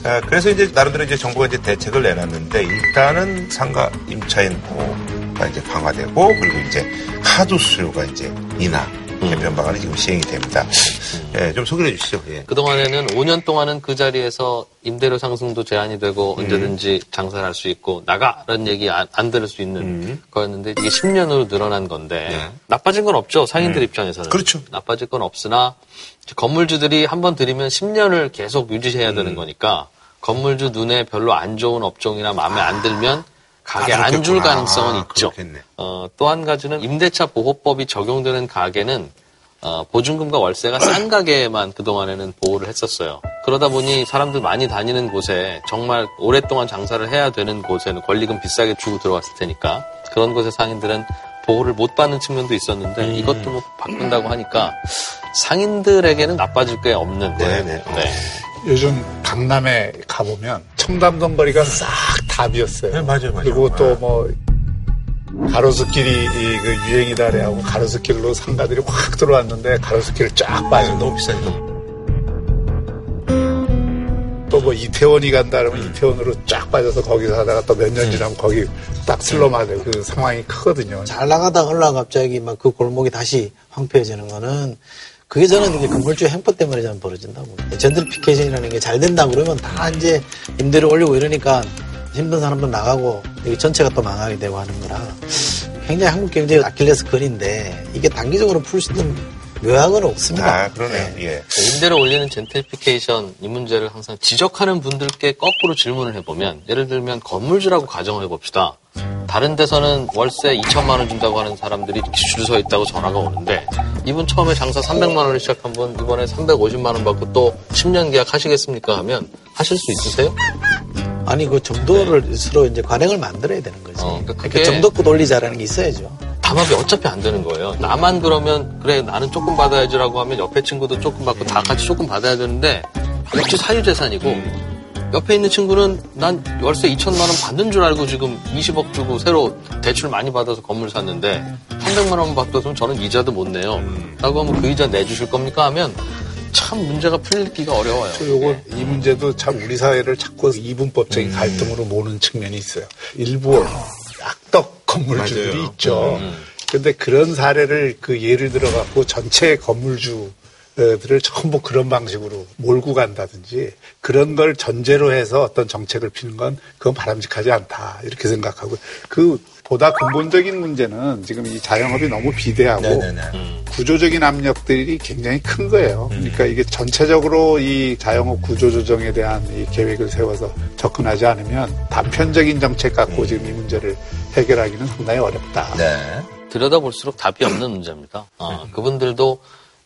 아, 그래서 이제 나름대로 이제 정부가 이제 대책을 내놨는데, 일단은 상가 임차인보가 이제 강화되고, 그리고 이제 하도 수요가 이제 인하. 개편 방안이 지금 시행이 됩니다. 예, 좀 소개해 주시죠. 예. 그동안에는 5년 동안은 그 자리에서 임대료 상승도 제한이 되고 언제든지 장사를 할 수 있고 나가라는 얘기 안, 안 들을 수 있는 거였는데 이게 10년으로 늘어난 건데 나빠진 건 없죠. 상인들 입장에서는. 그렇죠. 나빠질 건 없으나 건물주들이 한 번 들이면 10년을 계속 유지해야 되는 거니까 건물주 눈에 별로 안 좋은 업종이나 마음에 안 들면 가게 아, 안 줄. 가능성은 아, 있죠. 어, 또 한 가지는 임대차 보호법이 적용되는 가게는 어, 보증금과 월세가 싼 [clears throat] 가게에만 그동안에는 보호를 했었어요. 그러다 보니 사람들 많이 다니는 곳에 정말 오랫동안 장사를 해야 되는 곳에는 권리금 비싸게 주고 들어왔을 테니까 그런 곳의 상인들은 보호를 못 받는 측면도 있었는데 이것도 뭐 바꾼다고 하니까 상인들에게는 나빠질 게 없는 네네. 네. 요즘 강남에 가보면 청담동 거리가 싹 다 비었어요. 네, 맞아요, 맞아요. 그리고 또 뭐 가로수길이 이그 유행이다래 하고 가로수길로 상가들이 확 들어왔는데 가로수길을 쫙 빠져. 너무 비싸니까. 또뭐 이태원이 간다 그러면 이태원으로 쫙 빠져서 거기서 하다가 또 몇 년 지나면 거기 딱 슬럼화되고 그 상황이 크거든요. 잘 나가다가 흘러 갑자기 막 그 골목이 다시 황폐해지는 거는 그게 저는 이제 건물주 횡포 때문에 저는 벌어진다고 봅니다. gentrification이라는 게 잘 된다 그러면 다 이제 임대료 올리고 이러니까 힘든 사람도 나가고 이게 전체가 또 망하게 되고 하는 거라 굉장히 한국 경제의 아킬레스 건인데 이게 단기적으로 풀 수 있는 묘약은 없습니다. 아, 그러네요. 예. 임대료 올리는 젠트리피케이션 이 문제를 항상 지적하는 분들께 거꾸로 질문을 해보면 예를 들면 건물주라고 가정을 해봅시다. 다른 데서는 월세 2천만 원 준다고 하는 사람들이 줄 서 있다고 전화가 오는데 이분 처음에 장사 300만 원을 시작한 분 이번에 350만 원 받고 또 10년 계약 하시겠습니까 하면 하실 수 있으세요? 아니 그 정도를 서로 이제 관행을 만들어야 되는 거지. 그러니까 그러니까 그게- 정도껏 올리자라는 게 있어야죠. 담합이 어차피 안 되는 거예요. 나만 그러면 그래 나는 조금 받아야지라고 하면 옆에 친구도 조금 받고 다 같이 조금 받아야 되는데 역시 사유재산이고 옆에 있는 친구는 난 월세 2천만 원 받는 줄 알고 지금 20억 주고 새로 대출 많이 받아서 건물 샀는데 300만 원 받았으면 저는 이자도 못 내요. 라고 하면 그 이자 내주실 겁니까 하면 참 문제가 풀리기가 어려워요. 저 요거 이 문제도 참 우리 사회를 자꾸 이분법적인 갈등으로 모는 측면이 있어요. 일부 악덕 건물주들이 맞아요. 있죠. 근데 그런 사례를 그 예를 들어 갖고 전체 건물주 들을 전부 그런 방식으로 몰고 간다든지 그런 걸 전제로 해서 어떤 정책을 피는 건 그건 바람직하지 않다 이렇게 생각하고 그 보다 근본적인 문제는 지금 이 자영업이 너무 비대하고 네네네. 구조적인 압력들이 굉장히 큰 거예요. 그러니까 이게 전체적으로 이 자영업 구조 조정에 대한 이 계획을 세워서 접근하지 않으면 단편적인 정책 갖고 지금 이 문제를 해결하기는 상당히 어렵다. 들여다볼수록 답이 없는 문제입니다. 어, 그분들도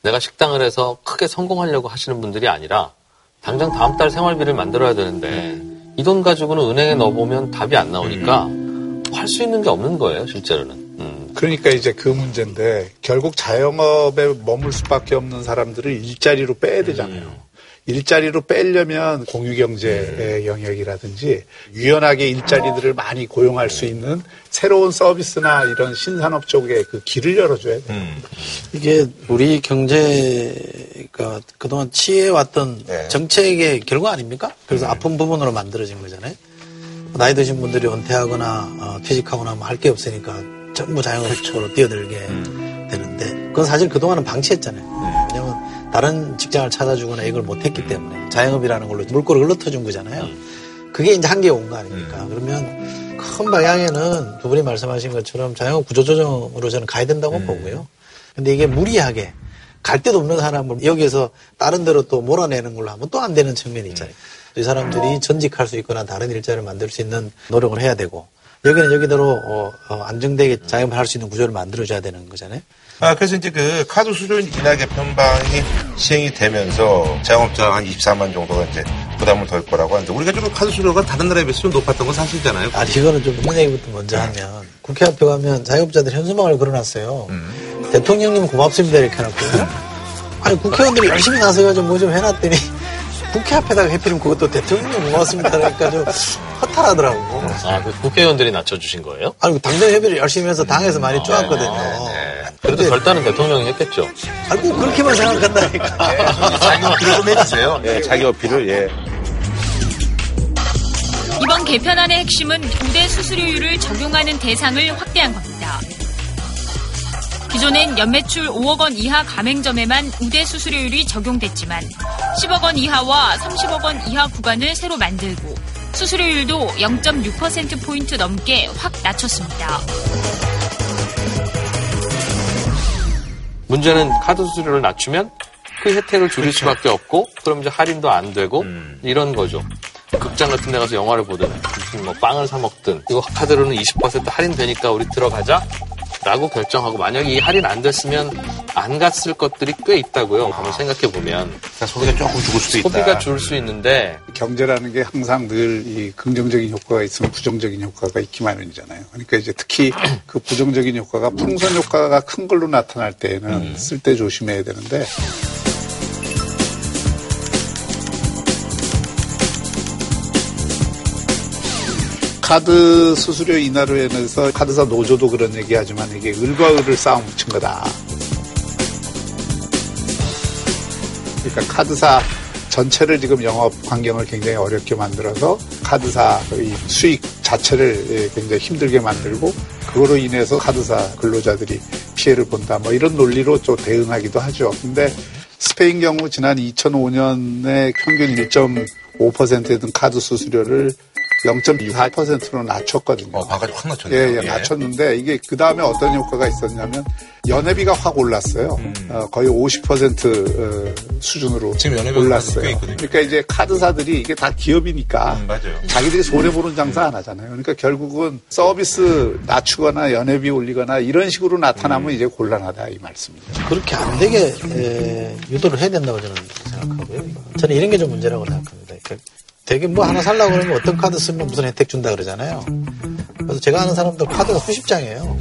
내가 식당을 해서 크게 성공하려고 하시는 분들이 아니라 당장 다음 달 생활비를 만들어야 되는데 이 돈 가지고는 은행에 넣어보면 답이 안 나오니까 할 수 있는 게 없는 거예요, 실제로는. 그러니까 이제 그 문제인데 결국 자영업에 머물 수밖에 없는 사람들을 일자리로 빼야 되잖아요. 일자리로 빼려면 공유경제의 영역이라든지 유연하게 일자리들을 많이 고용할 수 있는 새로운 서비스나 이런 신산업 쪽에 그 길을 열어줘야 돼요. 이게 우리 경제가 그동안 취해왔던 정책의 결과 아닙니까? 그래서 아픈 부분으로 만들어진 거잖아요. 나이 드신 분들이 은퇴하거나 어, 퇴직하거나 뭐 할 게 없으니까 전부 자영업 쪽으로 뛰어들게 되는데 그건 사실 그동안은 방치했잖아요. 왜냐면 다른 직장을 찾아주거나 이걸 못했기 때문에 자영업이라는 걸로 물꼬를 흘러터준 거잖아요. 그게 이제 한계에 온 거 아닙니까? 그러면 큰 방향에는 두 분이 말씀하신 것처럼 자영업 구조조정으로 저는 가야 된다고 보고요. 근데 이게 무리하게 갈 데도 없는 사람을 여기에서 다른 데로 또 몰아내는 걸로 하면 또 안 되는 측면이 있잖아요. 이 사람들이 전직할 수 있거나 다른 일자리를 만들 수 있는 노력을 해야 되고 여기는 여기대로 어, 어, 안정되게 자영업을 할 수 있는 구조를 만들어줘야 되는 거잖아요. 아, 그래서 이제 그 카드 수수료 인하 개편방이 시행이 되면서 자영업자 한 24만 정도가 이제 부담을 덜 거라고 하는데 우리가 좀 카드 수수료가 다른 나라에 비해서 좀 높았던 건 사실이잖아요. 아, 이거는 좀 무슨 얘기부터 먼저 하면 국회 앞에 가면 자영업자들 현수막을 걸어놨어요. 대통령님 고맙습니다 이렇게 해놨거든요. [laughs] 아니 국회의원들이 열심히 나서가지고 뭐 좀 해놨더니 국회 앞에다가 해피면 그것도 대통령님 고맙습니다 그러니까 좀 허탈하더라고. 아, 그 국회의원들이 낮춰주신 거예요? 아니 당대 협의를 열심히 해서 당에서 많이 쪼았거든요. 그래도 결단은 대통령이 했겠죠. 아니 꼭 그렇게만 생각한다니까. 자기 어필을 좀 해주세요. [laughs] 예, 자기 어필을, 예. 이번 개편안의 핵심은 우대 수수료율을 적용하는 대상을 확대한 겁니다. 기존엔 연매출 5억 원 이하 가맹점에만 우대 수수료율이 적용됐지만 10억 원 이하와 30억 원 이하 구간을 새로 만들고 수수료율도 0.6%포인트 넘게 확 낮췄습니다. 문제는 카드 수수료를 낮추면 그 혜택을 줄일 수밖에 없고 그럼 이제 할인도 안 되고 이런 거죠. 극장 같은 데 가서 영화를 보든 무슨 뭐 빵을 사 먹든 이거 카드로는 20% 할인되니까 우리 들어가자 라고 결정하고 만약에 이 할인 안 됐으면 안 갔을 것들이 꽤 있다고요. 한번 생각해 보면 소비가 조금 죽을 수도 있다. 소비가 줄 수 있는데 경제라는 게 항상 늘 이 긍정적인 효과가 있으면 부정적인 효과가 있기 마련이잖아요. 그러니까 이제 특히 [clears throat] 그 부정적인 효과가 풍선 효과가 큰 걸로 나타날 때에는 쓸 때 조심해야 되는데 카드 수수료 인하로 인해서 카드사 노조도 그런 얘기하지만 이게 을과 을을 붙인 거다. 그러니까 카드사 전체를 지금 영업 환경을 굉장히 어렵게 만들어서 카드사의 수익 자체를 예, 굉장히 힘들게 만들고 그거로 인해서 카드사 근로자들이 피해를 본다. 뭐 이런 논리로 좀 대응하기도 하죠. 근데 스페인 경우 지난 2005년에 평균 1.5%였던 카드 수수료를 0.24%로 낮췄거든요. 어, 바가지 확 낮췄네요. 예, 예, 예. 낮췄는데 이게 그 다음에 어떤 효과가 있었냐면 연회비가 확 올랐어요. 어, 거의 50% 어, 수준으로 음. 지금 연회비가 올랐어요. 그러니까 이제 카드사들이 이게 다 기업이니까 음, 맞아요. 자기들이 손해 보는 장사 안 하잖아요. 그러니까 결국은 서비스 낮추거나 연회비 올리거나 이런 식으로 나타나면 음. 이제 곤란하다 이 말씀입니다. 그렇게 안 되게 에, 유도를 해야 된다고 저는 생각하고요. 저는 이런 게 좀 문제라고 생각합니다. 그러니까 되게 뭐 하나 살라고 그러면 어떤 카드 쓰면 무슨 혜택 준다 그러잖아요. 그래서 제가 아는 사람들 카드가 수십 장이에요.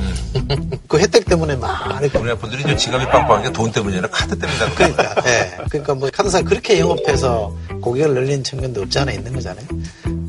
그 혜택 때문에 막 이렇게 우리나라 분들이 이제 지갑이 빵빵한 게 돈 때문이 아니라 카드 때문이다. 그러니까, 예. 그러니까 뭐 카드사 그렇게 영업해서 고객을 늘리는 측면도 없지 않아 있는 거잖아요.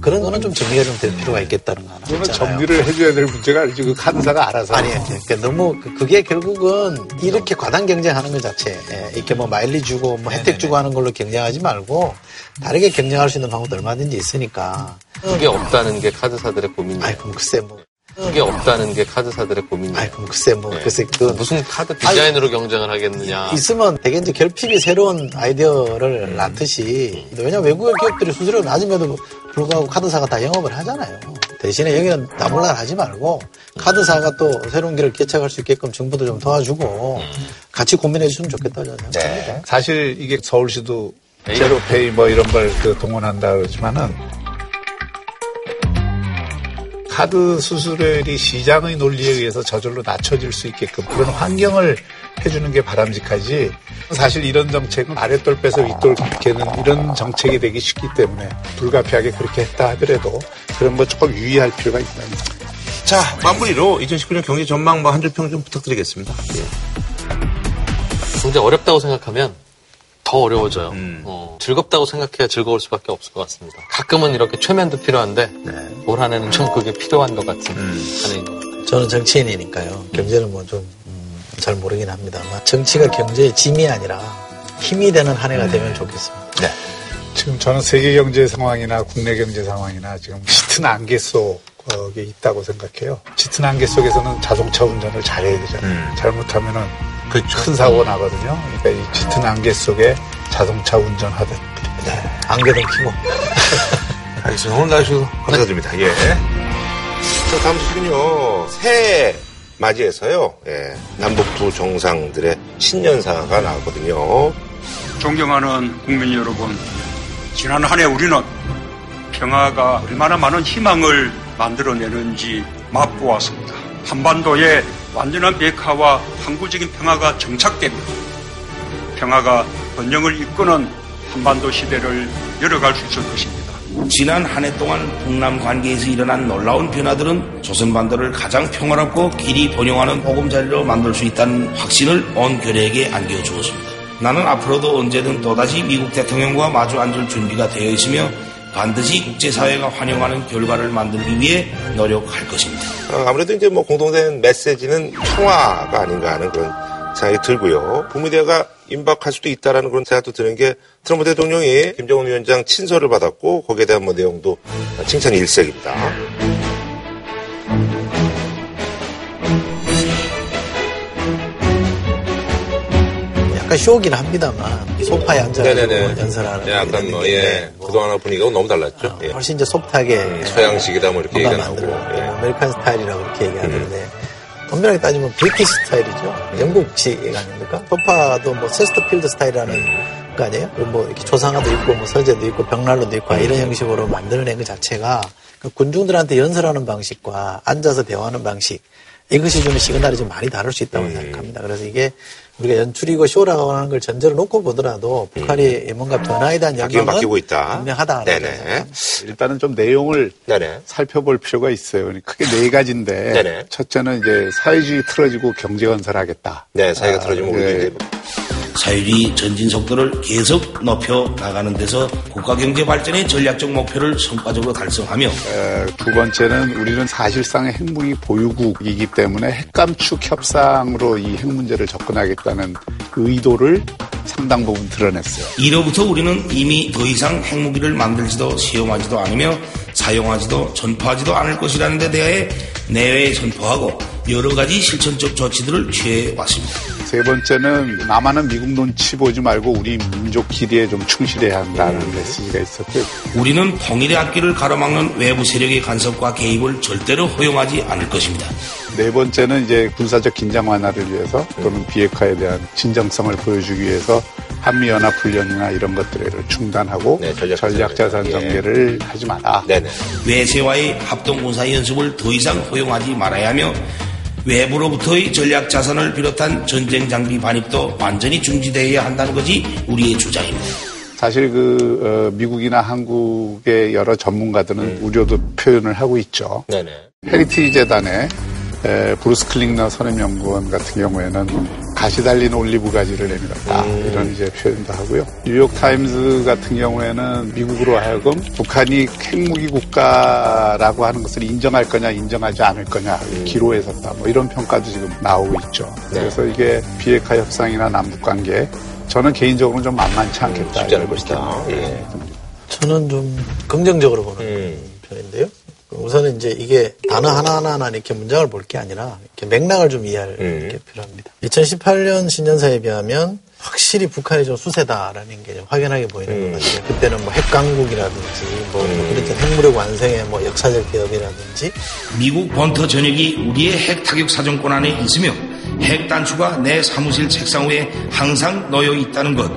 그런 거는 좀 정리가 좀 될 필요가 있겠다는 거 하나 그거는 있잖아요. 정리를 해줘야 될 문제가 아니지 그 카드사가 알아서. 아니, 그러니까 너무 그- 그게 결국은 이렇게 과당 경쟁하는 것 자체, 예, 이렇게 뭐 마일리 주고 뭐 혜택 주고 하는 걸로 경쟁하지 말고 다르게 경쟁할 수 있는 방법도 얼마든지 있으니까. 그게 없다는 게 카드사들의 고민이에요. 아이, 그럼 글쎄 뭐. 그게 없다는 게 카드사들의 고민이에요. 아이, 그럼 글쎄 뭐, 글쎄 그 무슨 카드 디자인으로 경쟁을 하겠느냐. 있으면 되게 이제 결핍이 새로운 아이디어를 낳듯이 왜냐면 외국의 기업들이 수수료가 낮음에도 불구하고 카드사가 다 영업을 하잖아요. 대신에 여기는 나몰라 하지 말고 카드사가 또 새로운 길을 개척할 수 있게끔 정부도 좀 도와주고 같이 고민해 주시면 좋겠다고 저는 생각합니다. 네. 사실 이게 서울시도 제로페이 뭐 이런 걸 그 동원한다 그러지만은 카드 수수료율이 시장의 논리에 의해서 저절로 낮춰질 수 있게끔 그런 환경을 해주는 게 바람직하지. 사실 이런 정책은 아랫돌 빼서 윗돌 깨는 이런 정책이 되기 쉽기 때문에 불가피하게 그렇게 했다 하더라도 그런 거 조금 유의할 필요가 있다. 자, 마무리로 2019년 경제 전망 뭐 한줄 평 좀 부탁드리겠습니다. 예. 굉장히 어렵다고 생각하면 더 어려워져요. 음. 어, 즐겁다고 생각해야 즐거울 수밖에 없을 것 같습니다. 가끔은 이렇게 최면도 필요한데 올 한 해는 좀 그게 필요한 것 같은 음. 한 해인 것 같아요. 저는 정치인이니까요. 경제는 뭐좀잘 모르긴 합니다만 정치가 경제의 짐이 아니라 힘이 되는 한 해가 되면 좋겠습니다. 네. 지금 저는 세계 경제 상황이나 국내 경제 상황이나 지금 짙은 안개 속에 있다고 생각해요. 짙은 안개 속에서는 자동차 운전을 잘해야 되잖아요. 잘못하면은 큰 사고가 나거든요. 그러니까 이 짙은 안개 속에 자동차 운전하듯. 안개등 켜고. [laughs] 알겠습니다. 오늘 나와주셔서 감사드립니다. 예. 자, 다음 소식은요. 새해 맞이해서요. 예. 남북 두 정상들의 신년사가 나왔거든요. 존경하는 국민 여러분, 지난 한 해 우리는 평화가 얼마나 많은 희망을 만들어내는지 맛보았습니다. 한반도에 완전한 비핵화와 항구적인 평화가 정착되면 평화가 번영을 이끄는 한반도 시대를 열어갈 수 있을 것입니다. 지난 한 해 동안 북남 관계에서 일어난 놀라운 변화들은 조선반도를 가장 평화롭고 길이 번영하는 보금자리로 만들 수 있다는 확신을 온 교례에게 안겨주었습니다. 나는 앞으로도 언제든 또다시 미국 대통령과 마주 앉을 준비가 되어 있으며 반드시 국제사회가 환영하는 결과를 만들기 위해 노력할 것입니다. 어, 아무래도 이제 뭐 공통된 메시지는 평화가 아닌가 하는 그런 생각이 들고요. 북미 대화가 임박할 수도 있다라는 그런 생각도 드는 게 트럼프 대통령이 김정은 위원장 친서를 받았고 거기에 대한 뭐 내용도 칭찬이 일색입니다. 약간 쇼긴 합니다만 소파에 앉아가지고 연설하는 네, 약간 뭐, 예. 그동안 분위기가 너무 달랐죠. 예. 훨씬 이제 soft하게 음, 서양식이다 뭐 이렇게 얘기가 나오고. 만들고 예. American 스타일이라고 그렇게 얘기하는데 엄밀하게 따지면 British 스타일이죠. 영국식 아닙니까? 소파도 뭐 체스터필드 스타일이라는 거 아니에요? 뭐 이렇게 초상화도 있고 뭐 서재도 있고 벽난로도 있고 이런 형식으로 만들어낸 그 자체가 그 군중들한테 연설하는 방식과 앉아서 대화하는 방식 이것이 주는 시그널이 좀 많이 다를 수 있다고 생각합니다. 그래서 이게 우리가 연출이고 쇼라고 하는 걸 전제로 놓고 보더라도 북한이 뭔가 변화에 대한 영향은 바뀌고 있다. 분명하다. 네네. 일단은 좀 내용을 살펴볼 필요가 있어요. 크게 네 가지인데 네네. 첫째는 이제 사회주의 틀어지고 경제 건설하겠다. 네, 사회가 아, 틀어지면 예. 우리도 이제 사유리 전진 속도를 계속 높여 나가는 데서 국가 경제 발전의 전략적 목표를 성과적으로 달성하며 에, 두 번째는 우리는 사실상 핵무기 보유국이기 때문에 핵감축 협상으로 이 핵 문제를 접근하겠다는 의도를 상당 부분 드러냈어요. 이로부터 우리는 이미 더 이상 핵무기를 만들지도 시험하지도 않으며 사용하지도 전파하지도 않을 것이라는 데 대하여 내외에 전파하고 여러 가지 실천적 조치들을 취해 왔습니다. 세 번째는 남한은 미국 눈치 보지 말고 우리 민족 기대에 좀 충실해야 한다는 메시지가 있었고요. 우리는 통일의 앞길을 가로막는 외부 세력의 간섭과 개입을 절대로 허용하지 않을 것입니다. 네 번째는 이제 군사적 긴장 완화를 위해서 또는 비핵화에 대한 진정성을 보여주기 위해서 한미 연합 훈련이나 이런 것들을 중단하고 전략 자산 전개를 하지 마라. 외세와의 합동 군사 연습을 더 이상 허용하지 말아야 하며 외부로부터의 전략 자산을 비롯한 전쟁 장비 반입도 완전히 중지되어야 한다는 것이 우리의 주장입니다. 사실 그 어, 미국이나 한국의 여러 전문가들은 우려도 표현을 하고 있죠. 헤리티지 재단의 에, 브루스 클링너 선임연구원 같은 경우에는 가시 달린 올리브 가지를 내밀었다 이런 이제 표현도 하고요. 뉴욕 타임즈 같은 경우에는 미국으로 하여금 북한이 핵무기 국가라고 하는 것을 인정할 거냐 인정하지 않을 거냐 기로에 섰다 뭐 이런 평가도 지금 나오고 있죠. 그래서 이게 비핵화 협상이나 남북 관계 저는 개인적으로는 좀 만만치 않겠다. 쉽지 않을 것이다. 예. 저는 좀 긍정적으로 보는 편인데요. 우선은 이제 이게 단어 하나하나 이렇게 문장을 볼 게 아니라 이렇게 맥락을 좀 이해할 게 필요합니다. 2018년 신년사에 비하면 확실히 북한이 좀 수세다라는 게 좀 확연하게 보이는 것 같아요. 그때는 뭐 핵강국이라든지 뭐 그랬던 핵무력 완성의 뭐 역사적 기업이라든지 미국 본토 전역이 우리의 핵 타격 사정권 안에 있으며 핵 단추가 내 사무실 책상 위에 항상 놓여 있다는 것.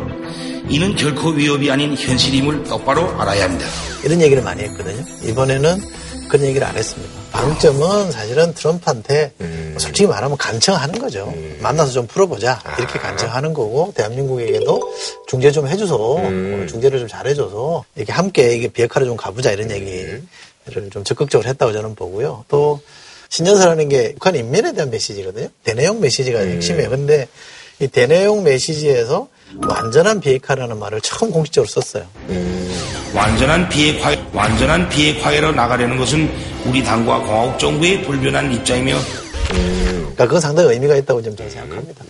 이는 결코 위협이 아닌 현실임을 똑바로 알아야 합니다. 이런 얘기를 많이 했거든요. 이번에는 그런 얘기를 안 했습니다. 방점은 사실은 트럼프한테 솔직히 말하면 간청하는 거죠. 만나서 좀 풀어보자. 이렇게 간청하는 거고, 대한민국에게도 중재 좀 해줘서, 어, 중재를 좀 잘해줘서, 이렇게 함께 이게 비핵화를 좀 가보자. 이런 얘기를 좀 적극적으로 했다고 저는 보고요. 또, 신년사라는 게 북한 인면에 대한 메시지거든요. 대내용 메시지가 핵심이에요. 근데 이 대내용 메시지에서 완전한 비핵화라는 말을 처음 공식적으로 썼어요. 완전한 비핵화, 완전한 비핵화로 나가려는 것은 우리 당과 공화국 정부의 불변한 입장이며 그러니까 그건 상당히 의미가 있다고 좀 저는 생각합니다.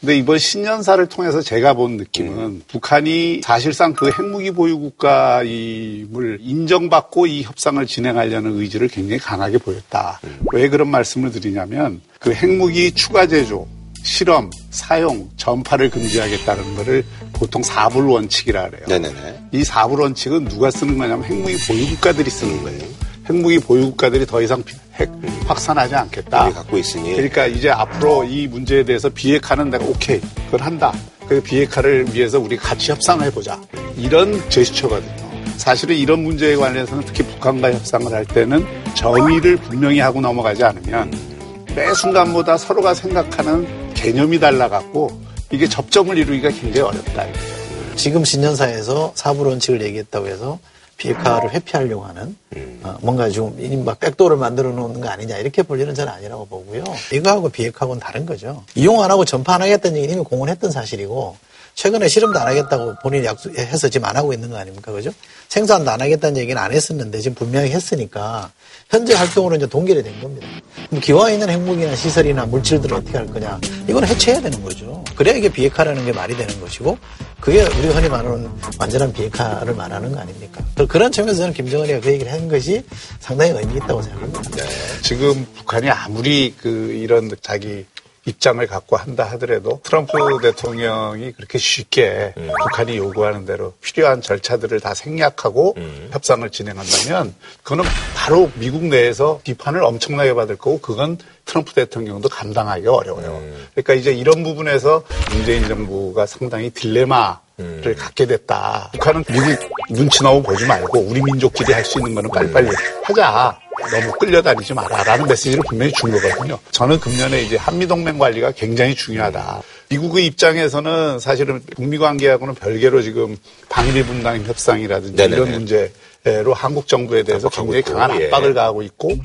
근데 이번 신년사를 통해서 제가 본 느낌은 북한이 사실상 그 핵무기 보유 국가임을 인정받고 이 협상을 진행하려는 의지를 굉장히 강하게 보였다. 왜 그런 말씀을 드리냐면 그 핵무기 추가 제조, 실험, 사용, 전파를 금지하겠다는 것을 보통 사불 원칙이라 그래요. 네네네. 이 사불 원칙은 누가 쓰는 거냐면 핵무기 보유 국가들이 쓰는 거예요. 핵무기 보유 국가들이 더 이상 핵 확산하지 않겠다. 갖고 있으니. 그러니까 이제 앞으로 이 문제에 대해서 비핵화는 내가 오케이, 그건 한다. 그 비핵화를 위해서 우리 같이 협상을 해보자. 이런 제스처거든요. 사실은 이런 문제에 관해서는 특히 북한과 협상을 할 때는 정의를 분명히 하고 넘어가지 않으면 매 순간보다 서로가 생각하는 개념이 달라갖고 이게 접점을 이루기가 굉장히 어렵다. 이거죠. 지금 신년사에서 사불 원칙을 얘기했다고 해서 비핵화를 회피하려고 하는 어, 뭔가 좀 이른바 백도를 만들어 놓는 거 아니냐 이렇게 볼 일은 저는 아니라고 보고요. 이거하고 비핵화하고는 다른 거죠. 이용 안 하고 전파 안 하겠다는 얘기는 이미 공언했던 사실이고 최근에 실험도 안 하겠다고 본인이 약속해서 지금 안 하고 있는 거 아닙니까? 그죠? 생산도 안 하겠다는 얘기는 안 했었는데 지금 분명히 했으니까 현재 활동으로 이제 동결이 된 겁니다. 그럼 기왕 있는 핵무기나 시설이나 물질들을 어떻게 할 거냐? 이건 해체해야 되는 거죠. 그래야 이게 비핵화라는 게 말이 되는 것이고 그게 우리가 흔히 말하는 완전한 비핵화를 말하는 거 아닙니까? 그런 측면에서 저는 김정은이가 그 얘기를 한 것이 상당히 의미 있다고 생각합니다. 지금 북한이 아무리 그 이런 자기 입장을 갖고 한다 하더라도 트럼프 대통령이 그렇게 쉽게 북한이 요구하는 대로 필요한 절차들을 다 생략하고 협상을 진행한다면 그거는 바로 미국 내에서 비판을 엄청나게 받을 거고 그건 트럼프 대통령도 감당하기 어려워요. 그러니까 이제 이런 부분에서 문재인 정부가 상당히 딜레마 를 갖게 됐다. 북한은 미국 눈치 너무 보지 말고 우리 민족끼리 할 수 있는 거는 빨리빨리 하자. 너무 끌려다니지 마라. 라는 메시지를 분명히 준 거거든요. 저는 금년에 이제 한미동맹 관리가 굉장히 중요하다. 미국의 입장에서는 사실은 북미 관계하고는 별개로 지금 방위 분담 협상이라든지 네네네. 이런 문제로 한국 정부에 대해서 굉장히 강한 예. 압박을 가하고 있고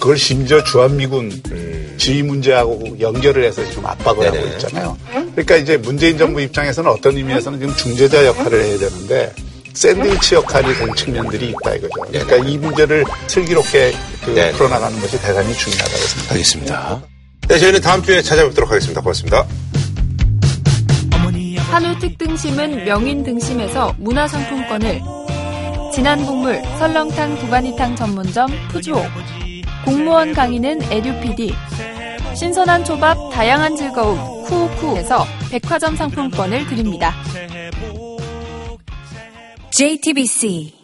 그걸 심지어 주한미군 지위 문제하고 연결을 해서 지금 압박을 하고 있잖아요. 그러니까 이제 문재인 정부 입장에서는 어떤 의미에서는 지금 중재자 역할을 해야 되는데 샌드위치 역할이 된 측면들이 있다 이거죠. 그러니까 이 문제를 슬기롭게 그 풀어나가는 것이 대단히 중요하다고 생각합니다. 알겠습니다. 네, 저희는 다음 주에 찾아뵙도록 하겠습니다. 고맙습니다. 한우 특등심은 명인 등심에서 문화상품권을 진한 국물 설렁탕 두바니탕 전문점 푸주옥 공무원 강의는 에듀피디 신선한 초밥 다양한 즐거움 쿠우쿠에서 백화점 상품권을 드립니다. JTBC